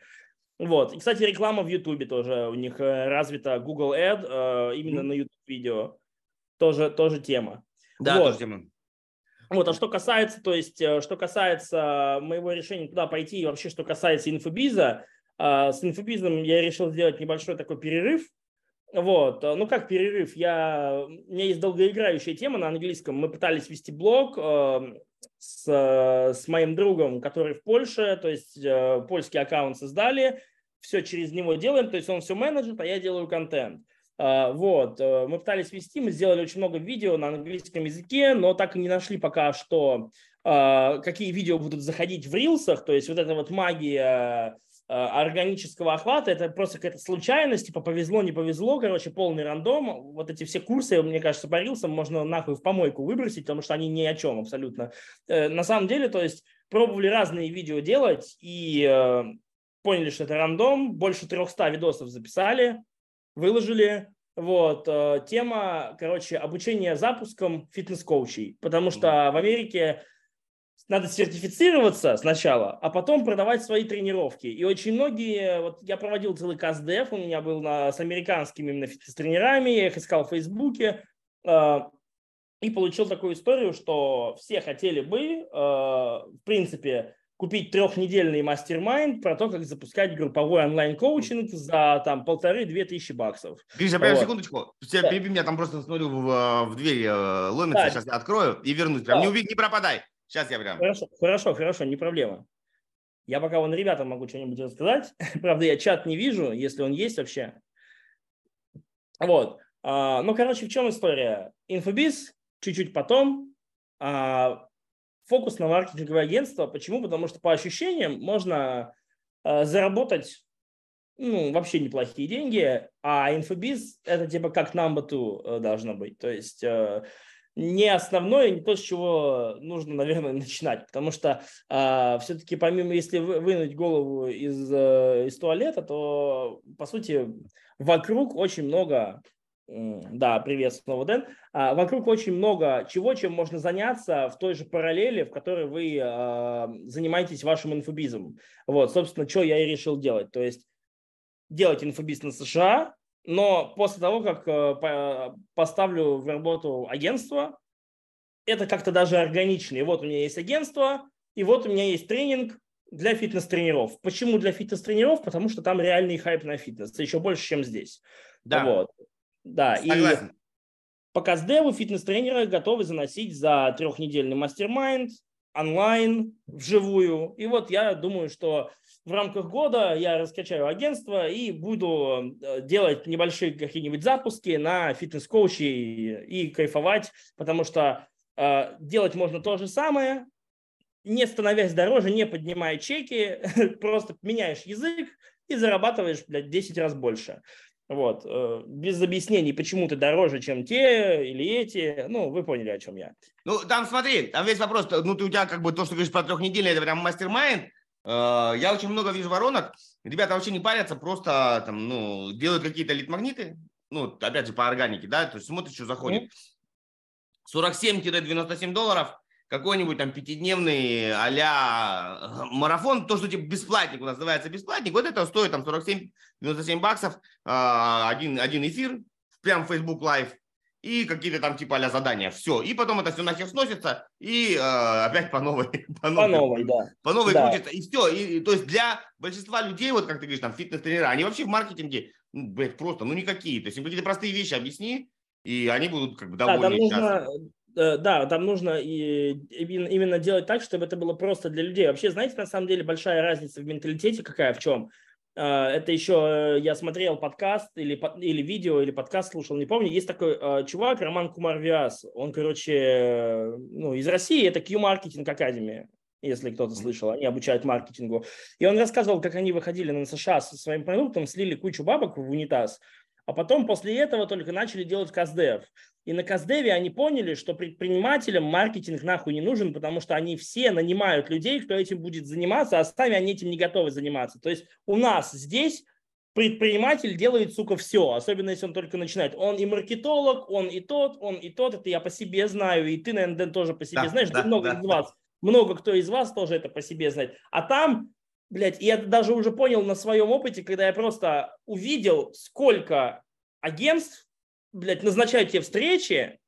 Вот. И, кстати, реклама в Ютубе тоже у них э, развита Google Ad э, именно mm. на YouTube видео. Тоже, тоже тема. Да, вот. тоже тема. Вот, а что касается, то есть, э, что касается моего решения туда пойти, и вообще, что касается инфобиза, с инфобизом я решил сделать небольшой такой перерыв, вот, э, ну как перерыв, я, у меня есть долгоиграющая тема на английском, мы пытались вести блог э, с, с моим другом, который в Польше, то есть э, польский аккаунт создали, все через него делаем, то есть он все менеджер, а я делаю контент. Э, вот, э, мы пытались вести, мы сделали очень много видео на английском языке, но так и не нашли пока что, э, какие видео будут заходить в рилсах, то есть вот эта вот магия органического охвата, это просто какая-то случайность, типа повезло, не повезло, короче, полный рандом. Вот эти все курсы, мне кажется, по рилсам можно нахуй в помойку выбросить, потому что они ни о чем абсолютно. Э, на самом деле, то есть пробовали разные видео делать и э, поняли, что это рандом, больше 300 видосов записали, выложили, вот, тема, короче, обучение запуском фитнес-коучей, потому что в Америке надо сертифицироваться сначала, а потом продавать свои тренировки. И очень многие, вот я проводил целый КСДФ, у меня был на, с американскими именно фитнес-тренерами, я их искал в Фейсбуке, э, и получил такую историю, что все хотели бы, э, в принципе, купить трехнедельный мастер-майнд про то, как запускать групповой онлайн-коучинг за там полторы-две тысячи баксов. Гриша, прям вот. секундочку. Тебя, да. переби меня, там просто смотрю в, в дверь э, ломится, да. сейчас я открою и вернусь. Прям да. не, убей, не пропадай. Сейчас я прям. Хорошо, хорошо, хорошо, не проблема. Я пока вон ребятам могу что-нибудь рассказать. Правда, я чат не вижу, если он есть вообще. Вот. А, ну, короче, в чем история? Инфобиз чуть-чуть потом. А, фокус на маркетинговое агентство. Почему? Потому что по ощущениям можно а, заработать ну, вообще неплохие деньги, а инфобиз это типа как number two э, должно быть. То есть э, не основное, не то, с чего нужно, наверное, начинать. Потому что э, а, все-таки помимо, если вынуть голову из, э, из туалета, то, по сути, вокруг очень много да, привет снова, Дэн. А, вокруг очень много чего, чем можно заняться в той же параллели, в которой вы а, занимаетесь вашим инфобизом. Вот, собственно, что я и решил делать. То есть делать инфобиз на США, но после того, как э, поставлю в работу агентство, это как-то даже органично. И вот у меня есть агентство, и вот у меня есть тренинг для фитнес-тренеров. Почему для фитнес-тренеров? Потому что там реальный хайп на фитнес. еще больше, чем здесь. Да. Вот. Да. Согласен. И по КСДеву фитнес-тренеры готовы заносить за трехнедельный мастер-майнд онлайн, вживую. И вот я думаю, что в рамках года я раскачаю агентство и буду э, делать небольшие какие-нибудь запуски на фитнес-коучи и, и кайфовать, потому что э, делать можно то же самое, не становясь дороже, не поднимая чеки, просто меняешь язык и зарабатываешь, блядь, 10 раз больше. Вот, э, без объяснений, почему ты дороже, чем те или эти. Ну, вы поняли, о чем я. Ну, там смотри, там весь вопрос, ну, ты у тебя как бы то, что говоришь про трехнедельный, это прям мастер-майнд. Э, я очень много вижу воронок. Ребята вообще не парятся, просто там, ну, делают какие-то лид-магниты. Ну, опять же, по органике, да, то есть смотришь, что заходит. 47-97 долларов – какой-нибудь там пятидневный а марафон, то, что типа бесплатник у нас называется бесплатник, вот это стоит там 47-97 баксов, а, один, один эфир, прям Facebook Live, и какие-то там типа а задания, все. И потом это все нахер сносится, и э, опять по новой. По новой, по новой да. По новой да. крутится, и все. И, то есть для большинства людей, вот как ты говоришь, там фитнес-тренера, они вообще в маркетинге, ну, блядь, просто, ну никакие. То есть им какие-то простые вещи объясни, и они будут как бы довольны. Да, там нужно, Э, да, там нужно и именно делать так, чтобы это было просто для людей. Вообще, знаете, на самом деле большая разница в менталитете какая в чем? Э, это еще я смотрел подкаст или, или видео, или подкаст слушал, не помню. Есть такой э, чувак, Роман Кумар Виас. Он, короче, ну, из России, это Q-Marketing Academy если кто-то слышал, они обучают маркетингу. И он рассказывал, как они выходили на США со своим продуктом, слили кучу бабок в унитаз, а потом после этого только начали делать каздев. И на Каздеве они поняли, что предпринимателям маркетинг нахуй не нужен, потому что они все нанимают людей, кто этим будет заниматься, а сами они этим не готовы заниматься. То есть у нас здесь предприниматель делает, сука, все, особенно если он только начинает. Он и маркетолог, он и тот, он и тот, это я по себе знаю, и ты, наверное, Дэн, тоже по себе да, знаешь, да, много да, из вас, много кто из вас тоже это по себе знает. А там, блядь, я даже уже понял на своем опыте, когда я просто увидел, сколько агентств блядь, назначают тебе встречи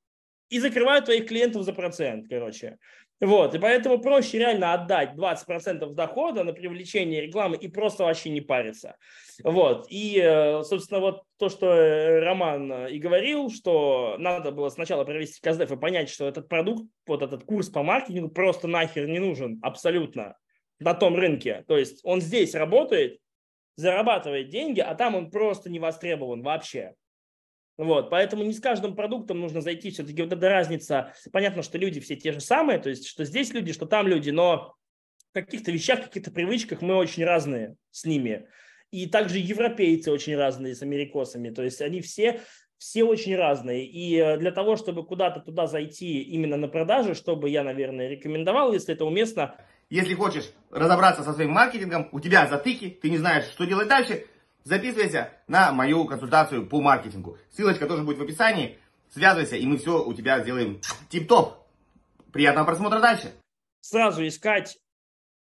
и закрывают твоих клиентов за процент, короче. Вот, и поэтому проще реально отдать 20% дохода на привлечение рекламы и просто вообще не париться. Вот, и, э, собственно, вот то, что э, Роман э, и говорил, что надо было сначала провести КСДФ и понять, что этот продукт, вот этот курс по маркетингу просто нахер не нужен абсолютно на том рынке. То есть он здесь работает, зарабатывает деньги, а там он просто не востребован вообще. Вот, поэтому не с каждым продуктом нужно зайти. Все-таки вот эта разница. Понятно, что люди все те же самые, то есть что здесь люди, что там люди, но в каких-то вещах, в каких-то привычках мы очень разные с ними. И также европейцы очень разные с америкосами. То есть они все, все очень разные. И э, для того, чтобы куда-то туда зайти именно на продажи, чтобы я, наверное, рекомендовал, если это уместно. Если хочешь разобраться со своим маркетингом, у тебя затыки, ты не знаешь, что делать дальше – Записывайся на мою консультацию по маркетингу. Ссылочка тоже будет в описании. Связывайся, и мы все у тебя сделаем тип-топ. Приятного просмотра дальше. Сразу искать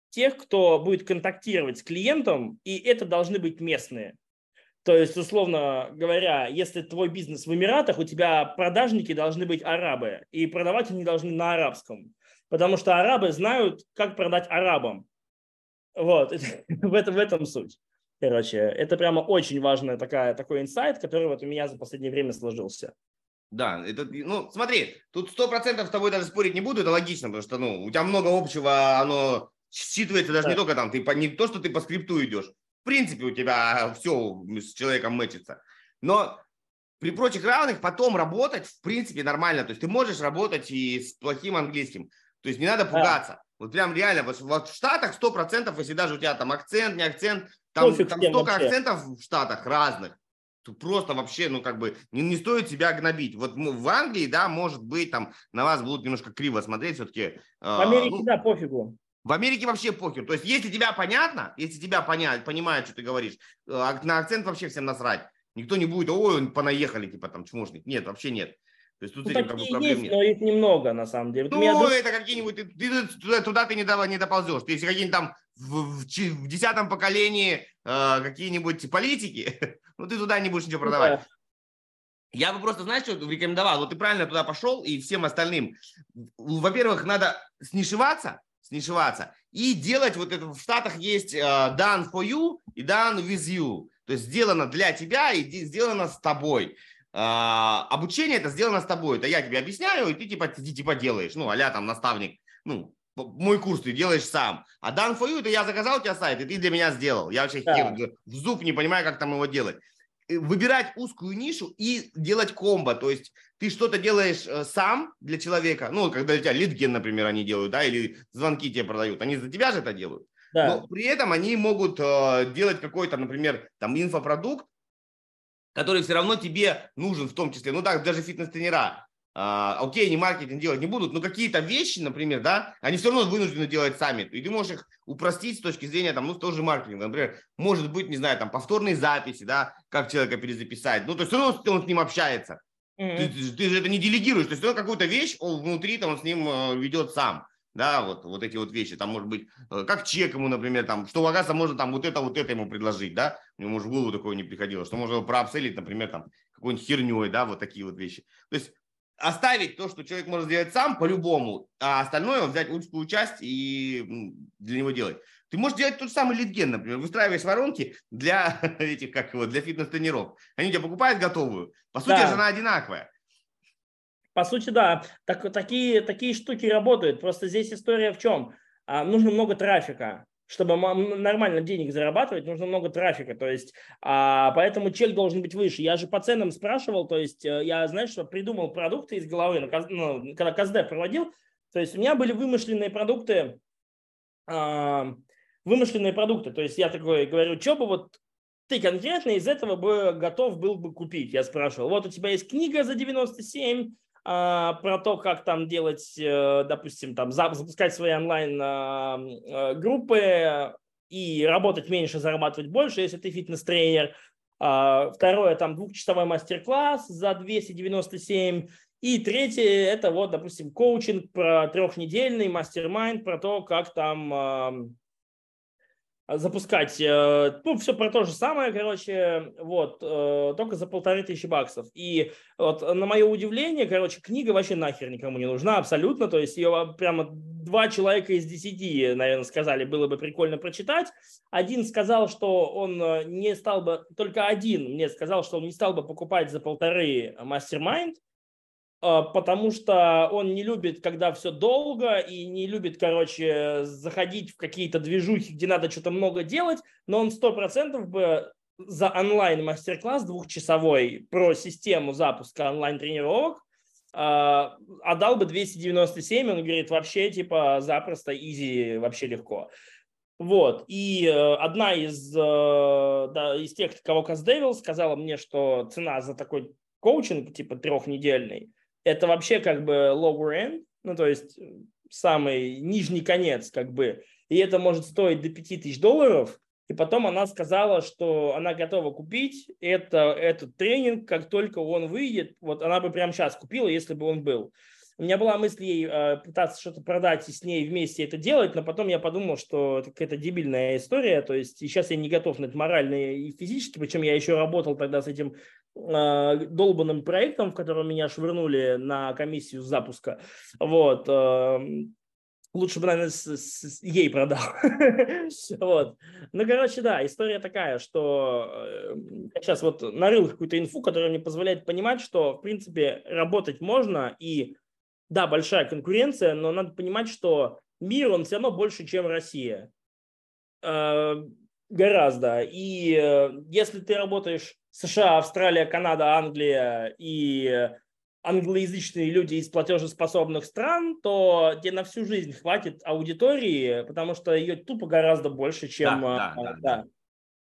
тех, кто будет контактировать с клиентом, и это должны быть местные. То есть, условно говоря, если твой бизнес в Эмиратах, у тебя продажники должны быть арабы, и продавать они должны на арабском, потому что арабы знают, как продать арабам. Вот, в этом, в этом суть. Короче, это прямо очень важная такая, такой инсайт, который вот у меня за последнее время сложился. Да, это, ну, смотри, тут сто процентов с тобой даже спорить не буду, это логично, потому что, ну, у тебя много общего, оно считывается даже да. не только там, ты по, не то, что ты по скрипту идешь, в принципе, у тебя все с человеком мэчится. Но при прочих равных потом работать, в принципе, нормально. То есть ты можешь работать и с плохим английским. То есть не надо пугаться. Да. Вот прям реально, вот, вот в Штатах сто процентов, если даже у тебя там акцент, не акцент, там, там столько вообще. акцентов в Штатах разных. Просто вообще, ну, как бы, не, не стоит себя гнобить. Вот в Англии, да, может быть, там на вас будут немножко криво смотреть все-таки. Э, в Америке, ну, да, пофигу. В Америке вообще похер. То есть, если тебя понятно, если тебя понять, понимают, что ты говоришь, э, на акцент вообще всем насрать. Никто не будет, ой, понаехали, типа там чмошник. Нет, вообще нет. То есть тут ну, с этим как бы проблем есть, нет. но их немного, на самом деле. Вот ну, это какие-нибудь, ты, ты, туда, туда ты не, не доползешь. Ты, если какие-нибудь там в, в, в десятом поколении э, какие-нибудь политики, ну ты туда не будешь ничего продавать. Да. Я бы просто, знаешь, что рекомендовал? Вот ты правильно туда пошел и всем остальным. Во-первых, надо снишеваться, снишеваться и делать вот это. В Штатах есть uh, done for you и done with you. То есть сделано для тебя и сделано с тобой. А, обучение это сделано с тобой. Это я тебе объясняю, и ты типа, ты, типа делаешь. Ну, а там наставник, ну, мой курс ты делаешь сам. А Done for you, это я заказал у тебя сайт, и ты для меня сделал. Я вообще Да. хер- в зуб не понимаю, как там его делать. Выбирать узкую нишу и делать комбо. То есть ты что-то делаешь э, сам для человека. Ну, когда у тебя лидген, например, они делают, да, или звонки тебе продают. Они за тебя же это делают. Да. Но при этом они могут э, делать какой-то, например, там инфопродукт, который все равно тебе нужен в том числе. Ну так, даже фитнес-тренера. А, окей, они маркетинг делать не будут, но какие-то вещи, например, да, они все равно вынуждены делать сами. И ты можешь их упростить с точки зрения, там, ну, тоже маркетинга. Например, может быть, не знаю, там, повторные записи, да, как человека перезаписать. Ну, то есть все равно он с ним общается. Мгм. Ты, ты- же это не делегируешь, то есть он какую-то вещь он внутри там он с ним э, ведет сам. Да, вот, вот эти вот вещи, там может быть, э, как чек ему, например, там, что оказывается можно там вот это, вот это ему предложить, да, мне, может, в голову такое не приходило, что можно его проапселить, например, там, какой-нибудь херней, да, вот такие вот вещи. То есть оставить то, что человек может сделать сам по-любому, а остальное взять узкую часть и для него делать. Ты можешь делать тот же самый литген, например, выстраиваешь воронки для этих, как его, для фитнес-тренеров. Они у тебя покупают готовую. По сути, Да. же она одинаковая. По сути, да, так, такие, такие штуки работают. Просто здесь история в чем? А, нужно много трафика. Чтобы нормально денег зарабатывать, нужно много трафика. То есть, а, поэтому чек должен быть выше. Я же по ценам спрашивал, то есть э, я, знаешь, что придумал продукты из головы, ну, когда КСД проводил. То есть у меня были вымышленные продукты, а, вымышленные продукты. То есть я такой говорю, что бы вот ты конкретно из этого бы готов был бы купить? Я спрашивал. Вот у тебя есть книга за 97, а, про то, как там делать, э, допустим, там за- запускать свои онлайн а, э, и работать меньше, зарабатывать больше, если ты фитнес-тренер. А, Второе, там двухчасовой мастер-класс за 297. И третье, это вот, допустим, коучинг про трехнедельный мастер-майнд, про то, как там ам, запускать, э, ну, все про то же самое, короче, вот, э, только за полторы тысячи баксов. И вот на мое удивление, короче, книга вообще нахер никому не нужна абсолютно, то есть ее прямо два человека из десяти, наверное, сказали, было бы прикольно прочитать. Один сказал, что он э, не стал бы, только один мне сказал, что он не стал бы покупать за полторы мастер-майнд, а, потому что он не любит, когда все долго, и не любит, короче, заходить в какие-то движухи, где надо что-то много делать, но он сто процентов бы за онлайн мастер-класс двухчасовой про систему запуска онлайн-тренировок а, отдал бы 297, он говорит, вообще, типа, запросто, изи, вообще легко. Вот, и э, одна из, э, да, из тех, кого Каздевил, сказала мне, что цена за такой коучинг, типа, трехнедельный, это вообще как бы lower end, ну, то есть э, самый нижний конец, как бы, и это может стоить до 5000 долларов, и потом она сказала, что она готова купить это, этот тренинг, как только он выйдет, вот она бы прямо сейчас купила, если бы он был. У меня была мысль ей э, пытаться что-то продать и с ней вместе это делать, но потом я подумал, что это какая-то дебильная история, то есть сейчас я не готов на это морально и физически, причем я еще работал тогда с этим э, долбанным проектом, в котором меня швырнули на комиссию запуска. Вот. э, Лучше бы, наверное, с, с- с- ей продал. вот. Ну, короче, да, история такая, что я сейчас вот нарыл какую-то инфу, которая мне позволяет понимать, что, в принципе, работать можно, и да, большая конкуренция, но надо понимать, что мир, он все равно больше, чем Россия. Э, Гораздо. И э, если ты работаешь США, Австралия, Канада, Англия и англоязычные люди из платежеспособных стран, то тебе на всю жизнь хватит аудитории, потому что ее тупо гораздо больше, чем Да, э, да, да, да,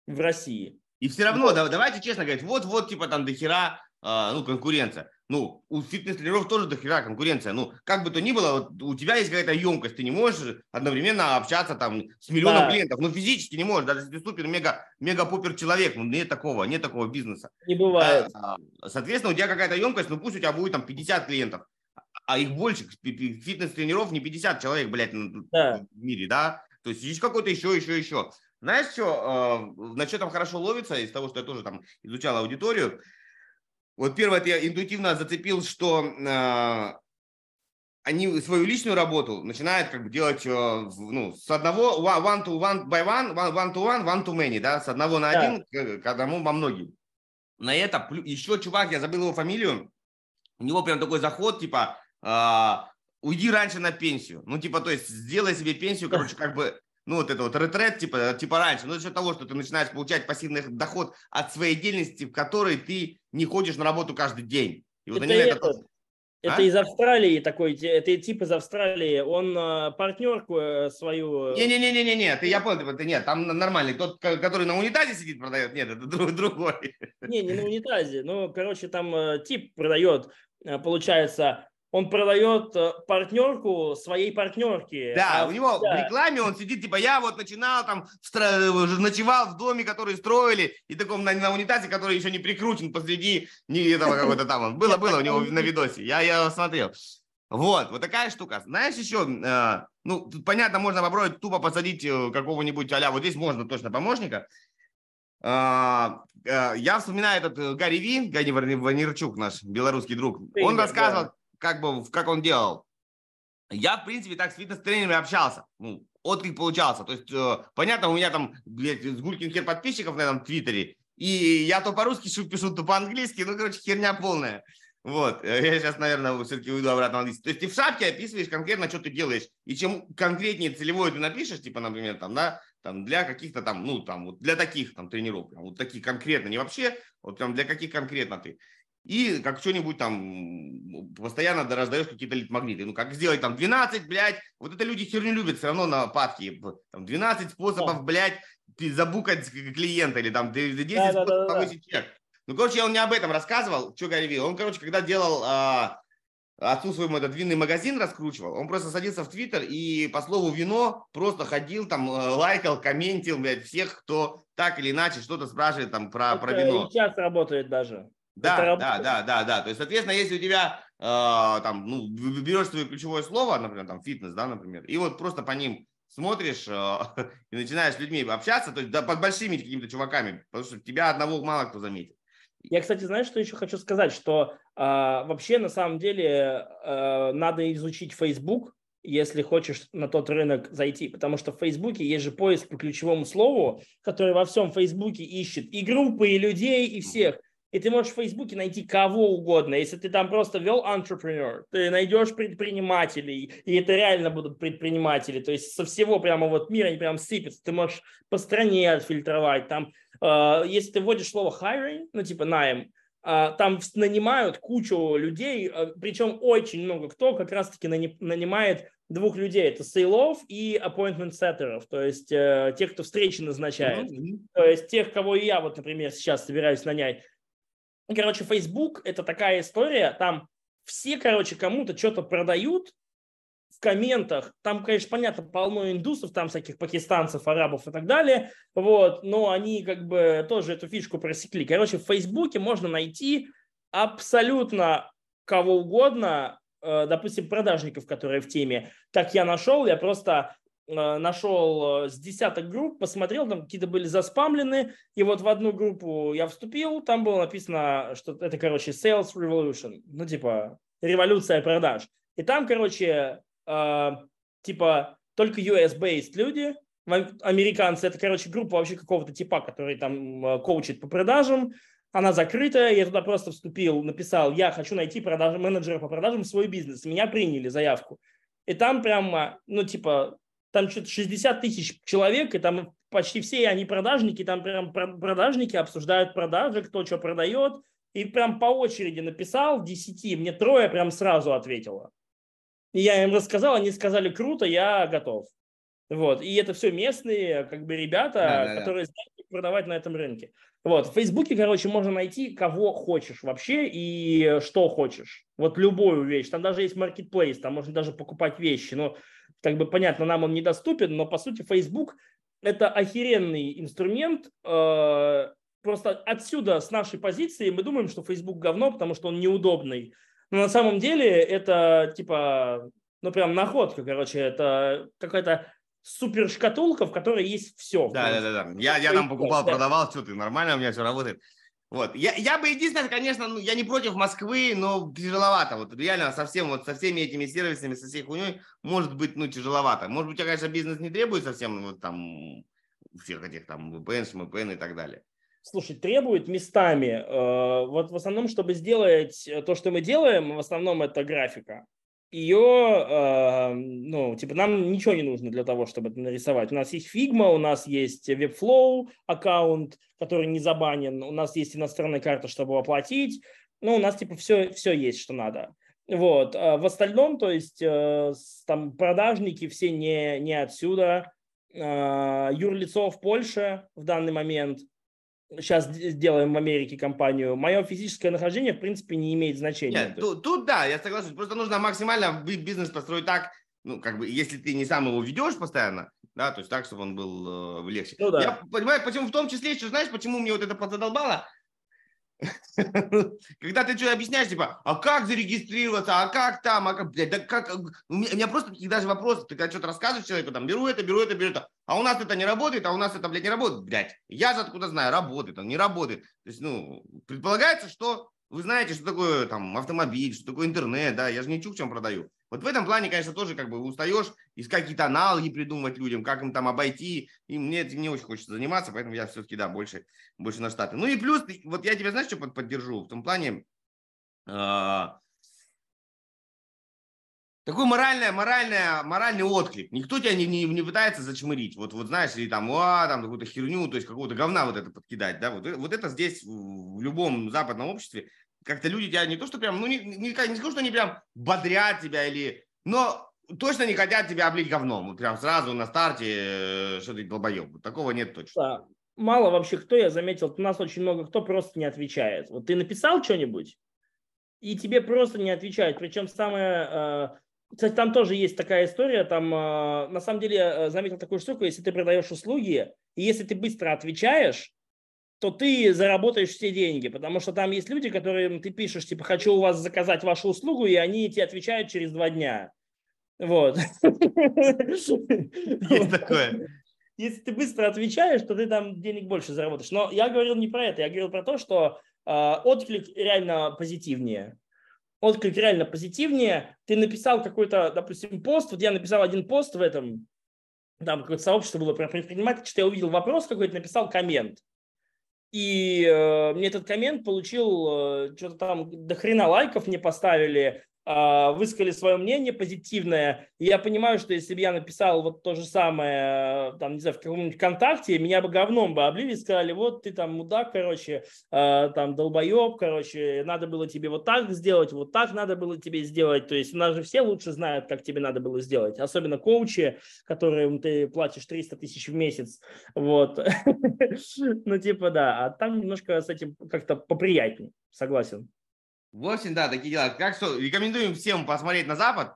в России. И все равно, да, давайте честно говорить, вот-вот, типа там дохера, а, ну, конкуренция. Ну, у фитнес-тренеров тоже дохера конкуренция. Ну, как бы то ни было, вот у тебя есть какая-то емкость, ты не можешь одновременно общаться там с миллионом Да. клиентов. Ну, физически не можешь, даже если ты супер мега мега пупер человек, ну, нет такого, нет такого бизнеса. Не бывает. А, Соответственно, у тебя какая-то емкость, ну пусть у тебя будет там 50 клиентов, а их больше, фитнес-тренеров не 50 человек, блядь, ну, Да. в мире, да? То есть есть какой-то еще, еще, еще. Знаешь, что, э, на там хорошо ловится, из того, что я тоже там изучал аудиторию, вот первое, я интуитивно зацепил, что э, они свою личную работу начинают как бы делать э, ну, с одного one to one by one, one, one to one, one to many, да, с одного на Да. один к, к одному во многим. На это еще чувак, я забыл его фамилию, у него прям такой заход, типа, а, уйди раньше на пенсию. Ну, типа, то есть сделай себе пенсию, короче, как бы, ну, вот это вот ретрет, типа, типа раньше. Ну, за счет того, что ты начинаешь получать пассивный доход от своей деятельности, в которой ты не ходишь на работу каждый день. И вот это они это, это, это а? из Австралии такой, это тип из Австралии, он э, партнерку э, свою... Э, Не-не-не-не-не, ты я понял, ты нет, там нормальный, тот, который на унитазе сидит, продает, нет, это другой. Не, не на унитазе, ну, короче, там тип продает, получается, он продает э, партнерку своей партнерки. Да, а, у него да. в рекламе он сидит, типа, я вот начинал там, ночевал в доме, который строили, и таком на, на унитазе, который еще не прикручен посреди не этого какой-то там. Было, было у него на видосе, я, я смотрел. Вот, вот такая штука. Знаешь еще, э, ну, тут, понятно, можно попробовать тупо посадить э, какого-нибудь а вот здесь можно точно помощника. Э, э, я вспоминаю этот э, Гарри Ви, Гарри Ванерчук, наш белорусский друг. Он рассказывал, да как бы, как он делал. Я, в принципе, так с фитнес-тренерами общался. Ну, отклик получался. То есть, э, понятно, у меня там, блядь, с гулькин хер подписчиков на этом твиттере, и я то по-русски пишу, то по-английски, ну, короче, херня полная. Вот, я сейчас, наверное, все-таки уйду обратно на английский. То есть ты в шапке описываешь конкретно, что ты делаешь. И чем конкретнее целевое ты напишешь, типа, например, там, да, там для каких-то там, ну, там, вот для таких там тренировок, вот таких конкретно, не вообще, вот там для каких конкретно ты и как что-нибудь там постоянно раздаешь какие-то магниты. Ну, как сделать там 12, блядь, вот это люди херню любят все равно на падке. Там 12 способов, блядь, забукать клиента или там 10 да, способов да, да, повысить чек. Ну, короче, он не об этом рассказывал, что Гарри Он, короче, когда делал а, отцу своему этот винный магазин раскручивал, он просто садился в Твиттер и по слову вино просто ходил там, э, лайкал, комментил, блядь, всех, кто так или иначе что-то спрашивает там про, про вино. сейчас работает даже. Да, да, да, да, да. То есть, соответственно, если у тебя э, там, ну, берешь свое ключевое слово, например, там, фитнес, да, например, и вот просто по ним смотришь э, и начинаешь с людьми общаться, то есть да, под большими какими-то чуваками, потому что тебя одного мало кто заметит. Я, кстати, знаешь, что еще хочу сказать, что э, вообще на самом деле э, надо изучить Facebook, если хочешь на тот рынок зайти, потому что в Фейсбуке есть же поиск по ключевому слову, который во всем Фейсбуке ищет и группы, и людей, и всех. И ты можешь в Фейсбуке найти кого угодно. Если ты там просто вел entrepreneur, ты найдешь предпринимателей, и это реально будут предприниматели. То есть со всего прямо вот мира они прям сыпятся. Ты можешь по стране отфильтровать. Там, э, если ты вводишь слово hiring, ну типа найм, э, там нанимают кучу людей, э, причем очень много кто как раз-таки нанимает двух людей. Это сейлов и appointment сеттеров, то есть э, тех, кто встречи назначает. Mm-hmm. То есть тех, кого я вот, например, сейчас собираюсь нанять. Ну, короче, Facebook – это такая история, там все, короче, кому-то что-то продают в комментах. Там, конечно, понятно, полно индусов, там всяких пакистанцев, арабов и так далее. Вот, но они как бы тоже эту фишку просекли. Короче, в Фейсбуке можно найти абсолютно кого угодно, э, допустим, продажников, которые в теме. Так я нашел, я просто нашел э, с десяток групп, посмотрел, там какие-то были заспамлены, и вот в одну группу я вступил, там было написано, что это, короче, Sales Revolution, ну, типа, революция продаж. И там, короче, э, типа, только US-based люди, американцы, это, короче, группа вообще какого-то типа, который там э, коучит по продажам, она закрытая, я туда просто вступил, написал, я хочу найти продаж... менеджера по продажам в свой бизнес, меня приняли заявку. И там прямо, ну, типа, там что-то 60 тысяч человек, и там почти все они продажники, там прям продажники обсуждают продажи, кто что продает, и прям по очереди написал 10, мне трое прям сразу ответило. И я им рассказал, они сказали, круто, я готов. Вот. И это все местные как бы ребята, да, да, которые да. знают, как продавать на этом рынке. Вот. В Фейсбуке, короче, можно найти кого хочешь вообще и что хочешь. Вот любую вещь. Там даже есть маркетплейс, там можно даже покупать вещи. Но как бы понятно, нам он недоступен, но по сути Facebook это охеренный инструмент. Э, просто отсюда, с нашей позиции, мы думаем, что Facebook говно, потому что он неудобный. Но на самом деле это типа, ну прям находка, короче, это какая-то супер шкатулка, в которой есть все. Да, да, да, да. Я, я там покупал, продавал, все, ты нормально, у меня все работает. Вот. Я, я бы единственное, конечно, ну, я не против Москвы, но тяжеловато. Вот реально совсем вот со всеми этими сервисами, со всей хуйней может быть, ну, тяжеловато. Может быть, у тебя, конечно, бизнес не требует совсем вот там всех этих там VPN, VPN и так далее. Слушай, требует местами. Э, вот в основном, чтобы сделать то, что мы делаем, в основном это графика. Ее, э, ну, типа, нам ничего не нужно для того, чтобы это нарисовать. У нас есть Figma, у нас есть Webflow аккаунт, который не забанен, у нас есть иностранная карта, чтобы оплатить, ну, у нас, типа, все, все есть, что надо. Вот. А в остальном, то есть, э, там, продажники все не, не отсюда, э, юрлицо в Польше в данный момент – сейчас сделаем в Америке компанию, мое физическое нахождение, в принципе, не имеет значения. Нет, тут, тут да, я согласен. Просто нужно максимально бизнес построить так, ну, как бы, если ты не сам его ведешь постоянно, да, то есть так, чтобы он был э, легче. Ну, да. Я понимаю, почему, в том числе, что знаешь, почему мне вот это подзадолбало? Когда ты что объясняешь, типа, а как зарегистрироваться, а как там, а как, блядь, да как, у меня, у меня просто такие даже вопросы, ты когда что-то рассказываешь человеку, там, беру это, беру это, беру это, а у нас это не работает, а у нас это, блядь, не работает, блядь, я же откуда знаю, работает, он не работает, то есть, ну, предполагается, что вы знаете, что такое там автомобиль, что такое интернет, да, я же не чукчам продаю. Вот в этом плане, конечно, тоже как бы устаешь искать какие-то аналоги придумывать людям, как им там обойти. И мне этим не очень хочется заниматься, поэтому я все-таки, да, больше, больше на Штаты. Ну и плюс, вот я тебя, знаешь, что поддержу? В том плане, э, такой моральный, моральный, моральный отклик. Никто тебя не, не, не пытается зачмырить. Вот, вот знаешь, или там, а, там какую-то херню, то есть какого-то говна вот это подкидать. Да? Вот, вот это здесь в любом западном обществе как-то люди тебя не то, что прям, ну не, не, не скажу, что они прям бодрят тебя или, но точно не хотят тебя облить говном. Вот прям сразу на старте, э, что ты долбоеб. Такого нет точно. Да. Мало вообще кто, я заметил, у нас очень много кто просто не отвечает. Вот ты написал что-нибудь, и тебе просто не отвечают. Причем самое... Э, кстати, там тоже есть такая история. Там, э, на самом деле, заметил такую штуку, если ты продаешь услуги, и если ты быстро отвечаешь, то ты заработаешь все деньги, потому что там есть люди, которым ты пишешь, типа, хочу у вас заказать вашу услугу, и они тебе отвечают через два дня. Вот. Есть такое. Если ты быстро отвечаешь, то ты там денег больше заработаешь. Но я говорил не про это, я говорил про то, что э, отклик реально позитивнее. Отклик реально позитивнее. Ты написал какой-то, допустим, пост, вот я написал один пост в этом, там какое-то сообщество было про предпринимательство, я увидел вопрос какой-то, написал коммент. И э, мне этот коммент получил, э, что-то там до хрена лайков мне поставили, высказали свое мнение позитивное. И я понимаю, что если бы я написал вот то же самое, там, не знаю, в каком-нибудь ВКонтакте, меня бы говном бы облили, сказали, вот ты там мудак, короче, а, там долбоеб, короче, надо было тебе вот так сделать, вот так надо было тебе сделать. То есть у нас же все лучше знают, как тебе надо было сделать. Особенно коучи, которым ты платишь 300 тысяч в месяц. Вот. Ну, типа, да. А там немножко с этим как-то поприятнее. Согласен. В общем, да, такие дела. Как что, рекомендуем всем посмотреть на Запад,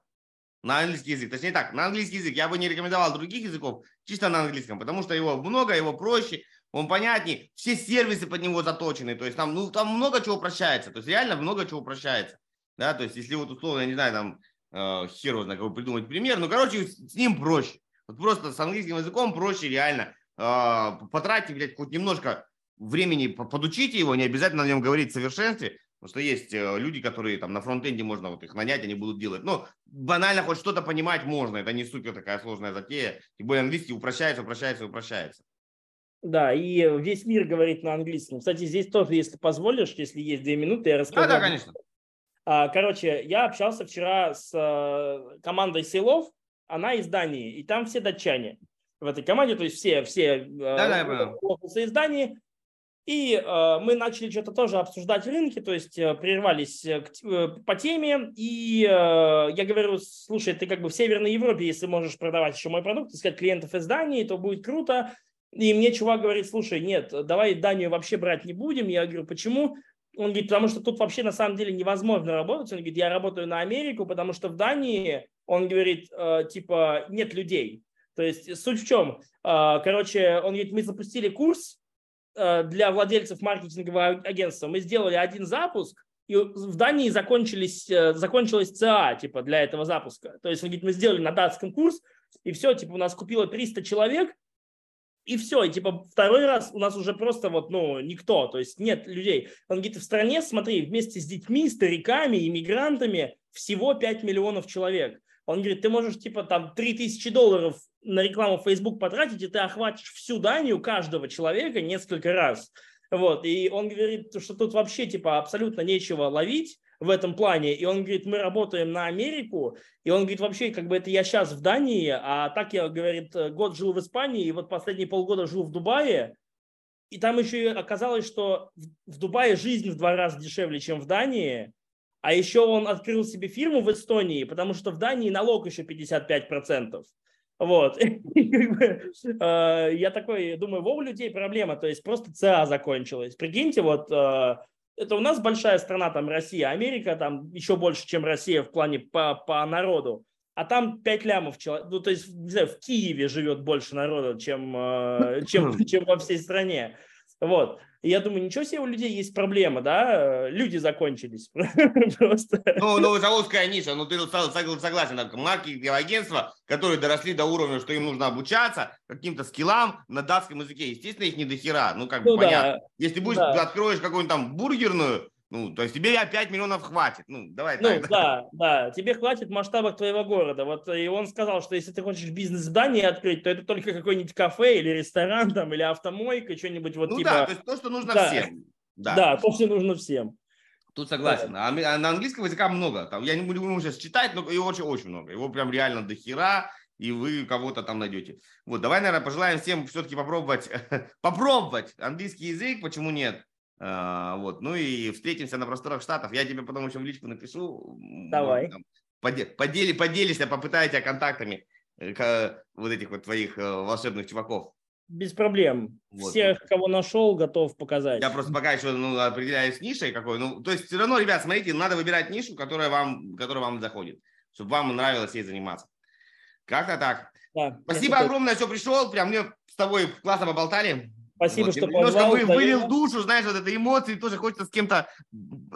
на английский язык. Точнее так, на английский язык. Я бы не рекомендовал других языков, чисто на английском, потому что его много, его проще, он понятнее, все сервисы под него заточены, то есть там, ну, там много чего прощается, то есть реально много чего прощается. Да, то есть если вот условно, я не знаю, там, э, хер знает, как придумать пример, ну, короче, с ним проще. Вот просто с английским языком проще реально. Э, потратьте, блядь, хоть немножко времени подучите его, не обязательно на нем говорить в совершенстве, Потому что есть э, люди, которые там на фронтенде можно вот их нанять, они будут делать. Ну, банально хоть что-то понимать можно. Это не супер такая сложная затея. Тем более английский упрощается, упрощается, упрощается. Да, и весь мир говорит на английском. Кстати, здесь тоже, если позволишь, если есть две минуты, я расскажу. Да, да, конечно. А, короче, я общался вчера с э, командой сейлов, она из Дании, и там все датчане в этой команде, то есть все, все да, да, понял. из Дании, и э, мы начали что-то тоже обсуждать рынки, то есть э, прервались э, к, э, по теме. И э, я говорю, слушай, ты как бы в Северной Европе, если можешь продавать еще мой продукт, искать клиентов из Дании, то будет круто. И мне чувак говорит, слушай, нет, давай Данию вообще брать не будем. Я говорю, почему? Он говорит, потому что тут вообще на самом деле невозможно работать. Он говорит, я работаю на Америку, потому что в Дании, он говорит, э, типа, нет людей. То есть суть в чем? Э, короче, он говорит, мы запустили курс, для владельцев маркетингового агентства мы сделали один запуск, и в Дании закончились, э, закончилась ЦА типа, для этого запуска. То есть он говорит, мы сделали на датском курс, и все, типа, у нас купило 300 человек, и все, и типа второй раз у нас уже просто вот, ну, никто, то есть нет людей. Он говорит, в стране, смотри, вместе с детьми, стариками, иммигрантами всего 5 миллионов человек. Он говорит, ты можешь типа там 3000 долларов на рекламу Facebook потратить, и ты охватишь всю Данию каждого человека несколько раз. Вот. И он говорит, что тут вообще типа абсолютно нечего ловить. в этом плане. И он говорит, мы работаем на Америку. И он говорит, вообще, как бы это я сейчас в Дании, а так я, говорит, год жил в Испании, и вот последние полгода жил в Дубае. И там еще оказалось, что в Дубае жизнь в два раза дешевле, чем в Дании. А еще он открыл себе фирму в Эстонии, потому что в Дании налог еще 55%. Вот. Э, я такой думаю, во у людей проблема, то есть просто ЦА закончилась. Прикиньте, вот э, это у нас большая страна, там Россия, Америка там еще больше, чем Россия в плане по, по народу. А там 5 лямов человек, ну то есть, не знаю, в Киеве живет больше народу, чем, э, чем, чем во всей стране. Вот. И я думаю, ничего себе, у людей есть проблема, да, люди закончились. Просто. Ну, ну, это узкая ниша, ну, ты согласен, так, маркетинговые агентства, которые доросли до уровня, что им нужно обучаться каким-то скиллам на датском языке, естественно, их не до хера, ну, как бы ну, понятно. Да. Если будешь, да. откроешь какую-нибудь там бургерную, ну, то есть тебе 5 миллионов хватит. Ну, давай ну, так. Да, да, тебе хватит масштаба твоего города. Вот и он сказал, что если ты хочешь бизнес в Дании открыть, то это только какой-нибудь кафе или ресторан там, или автомойка, что-нибудь вот ну, типа... да, то есть то, что нужно да. всем. Да. да, то, что нужно всем. Тут согласен. Да. А, на английском языка много. Там, я не буду сейчас читать, но его очень-очень много. Его прям реально до хера, и вы кого-то там найдете. Вот, давай, наверное, пожелаем всем все-таки попробовать, попробовать английский язык, почему нет? А, вот. Ну и встретимся на просторах Штатов. Я тебе потом еще в личку напишу. Давай. Подели, поделишься, попытай тебя контактами э, вот этих вот твоих э, волшебных чуваков. Без проблем. Вот. Всех, кого нашел, готов показать. Я просто пока еще ну, определяюсь нишей какой. Ну, то есть все равно, ребят, смотрите, надо выбирать нишу, которая вам, которая вам заходит, чтобы вам нравилось ей заниматься. Как-то так. Да, Спасибо огромное, что пришел. Прям мне с тобой классно поболтали. Спасибо, вот. что Немножко вы, вылил душу, знаешь, вот это эмоции, тоже хочется с кем-то...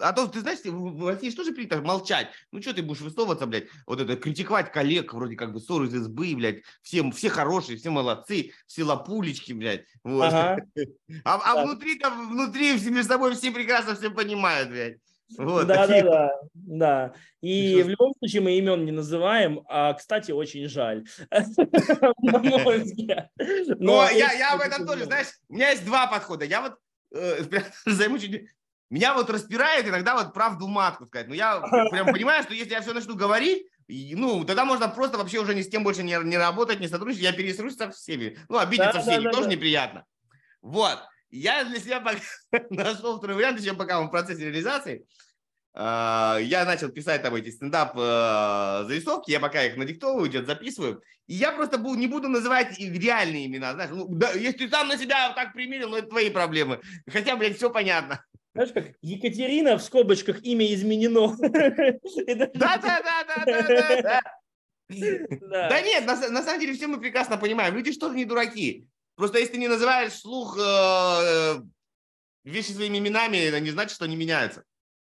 А то, ты знаешь, в России тоже принято молчать. Ну, что ты будешь высовываться, блядь, вот это, критиковать коллег, вроде как бы ссоры из избы, блядь, все, все хорошие, все молодцы, все лапулечки, блядь, вот. Ага. А, а внутри-то, внутри между собой все прекрасно все понимают, блядь. Вот, да, да, да, да. И в любом случае мы имен не называем, а, кстати, очень жаль. Но я, в этом тоже, знаешь, у меня есть два подхода. Я вот э, займу чуть меня вот распирает иногда вот правду матку сказать. Но я прям понимаю, что если я все начну говорить, ну, тогда можно просто вообще уже ни с кем больше не, не работать, не сотрудничать. Я пересрусь со всеми. Ну, обидеться да, всеми да, тоже да. неприятно. Вот. Я для себя нашел второй вариант, еще пока мы в процессе реализации. А, я начал писать там эти стендап э, зарисовки, я пока их надиктовываю, идет, записываю. И я просто буду, не буду называть их реальные имена. Знаешь, ну, да, если ты сам на себя так примерил, ну это твои проблемы. Хотя, блядь, все понятно. Знаешь, как Екатерина в скобочках имя изменено. Да, да, да, да, да, да. Да нет, на, на самом деле все мы прекрасно понимаем. Люди что-то не дураки. Просто если ты не называешь слух э, э, вещи своими именами, это не значит, что они меняются.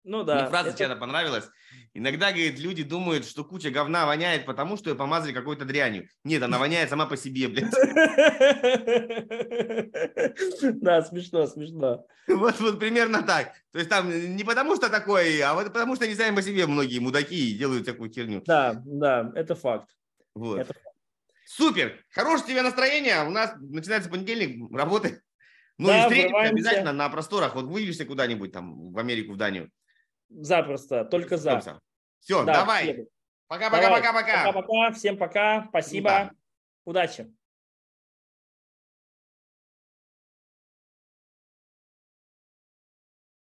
Ну да. Мне фраза это... чья-то понравилась. Иногда, говорит, люди думают, что куча говна воняет, потому что ее помазали какой-то дрянью. Нет, она воняет сама по себе, блядь. Да, смешно, смешно. Вот, вот примерно так. То есть там не потому что такое, а вот потому что они сами по себе многие мудаки и делают всякую херню. Да, да, это факт. Вот. Это Супер! Хорошего тебе настроения. У нас начинается понедельник, работы. Ну да, и встретимся обязательно на просторах. Вот вывешься куда-нибудь там в Америку, в Данию. Запросто, только за. Все, да, давай. Пока-пока-пока-пока. Пока-пока, всем пока, спасибо, да. удачи.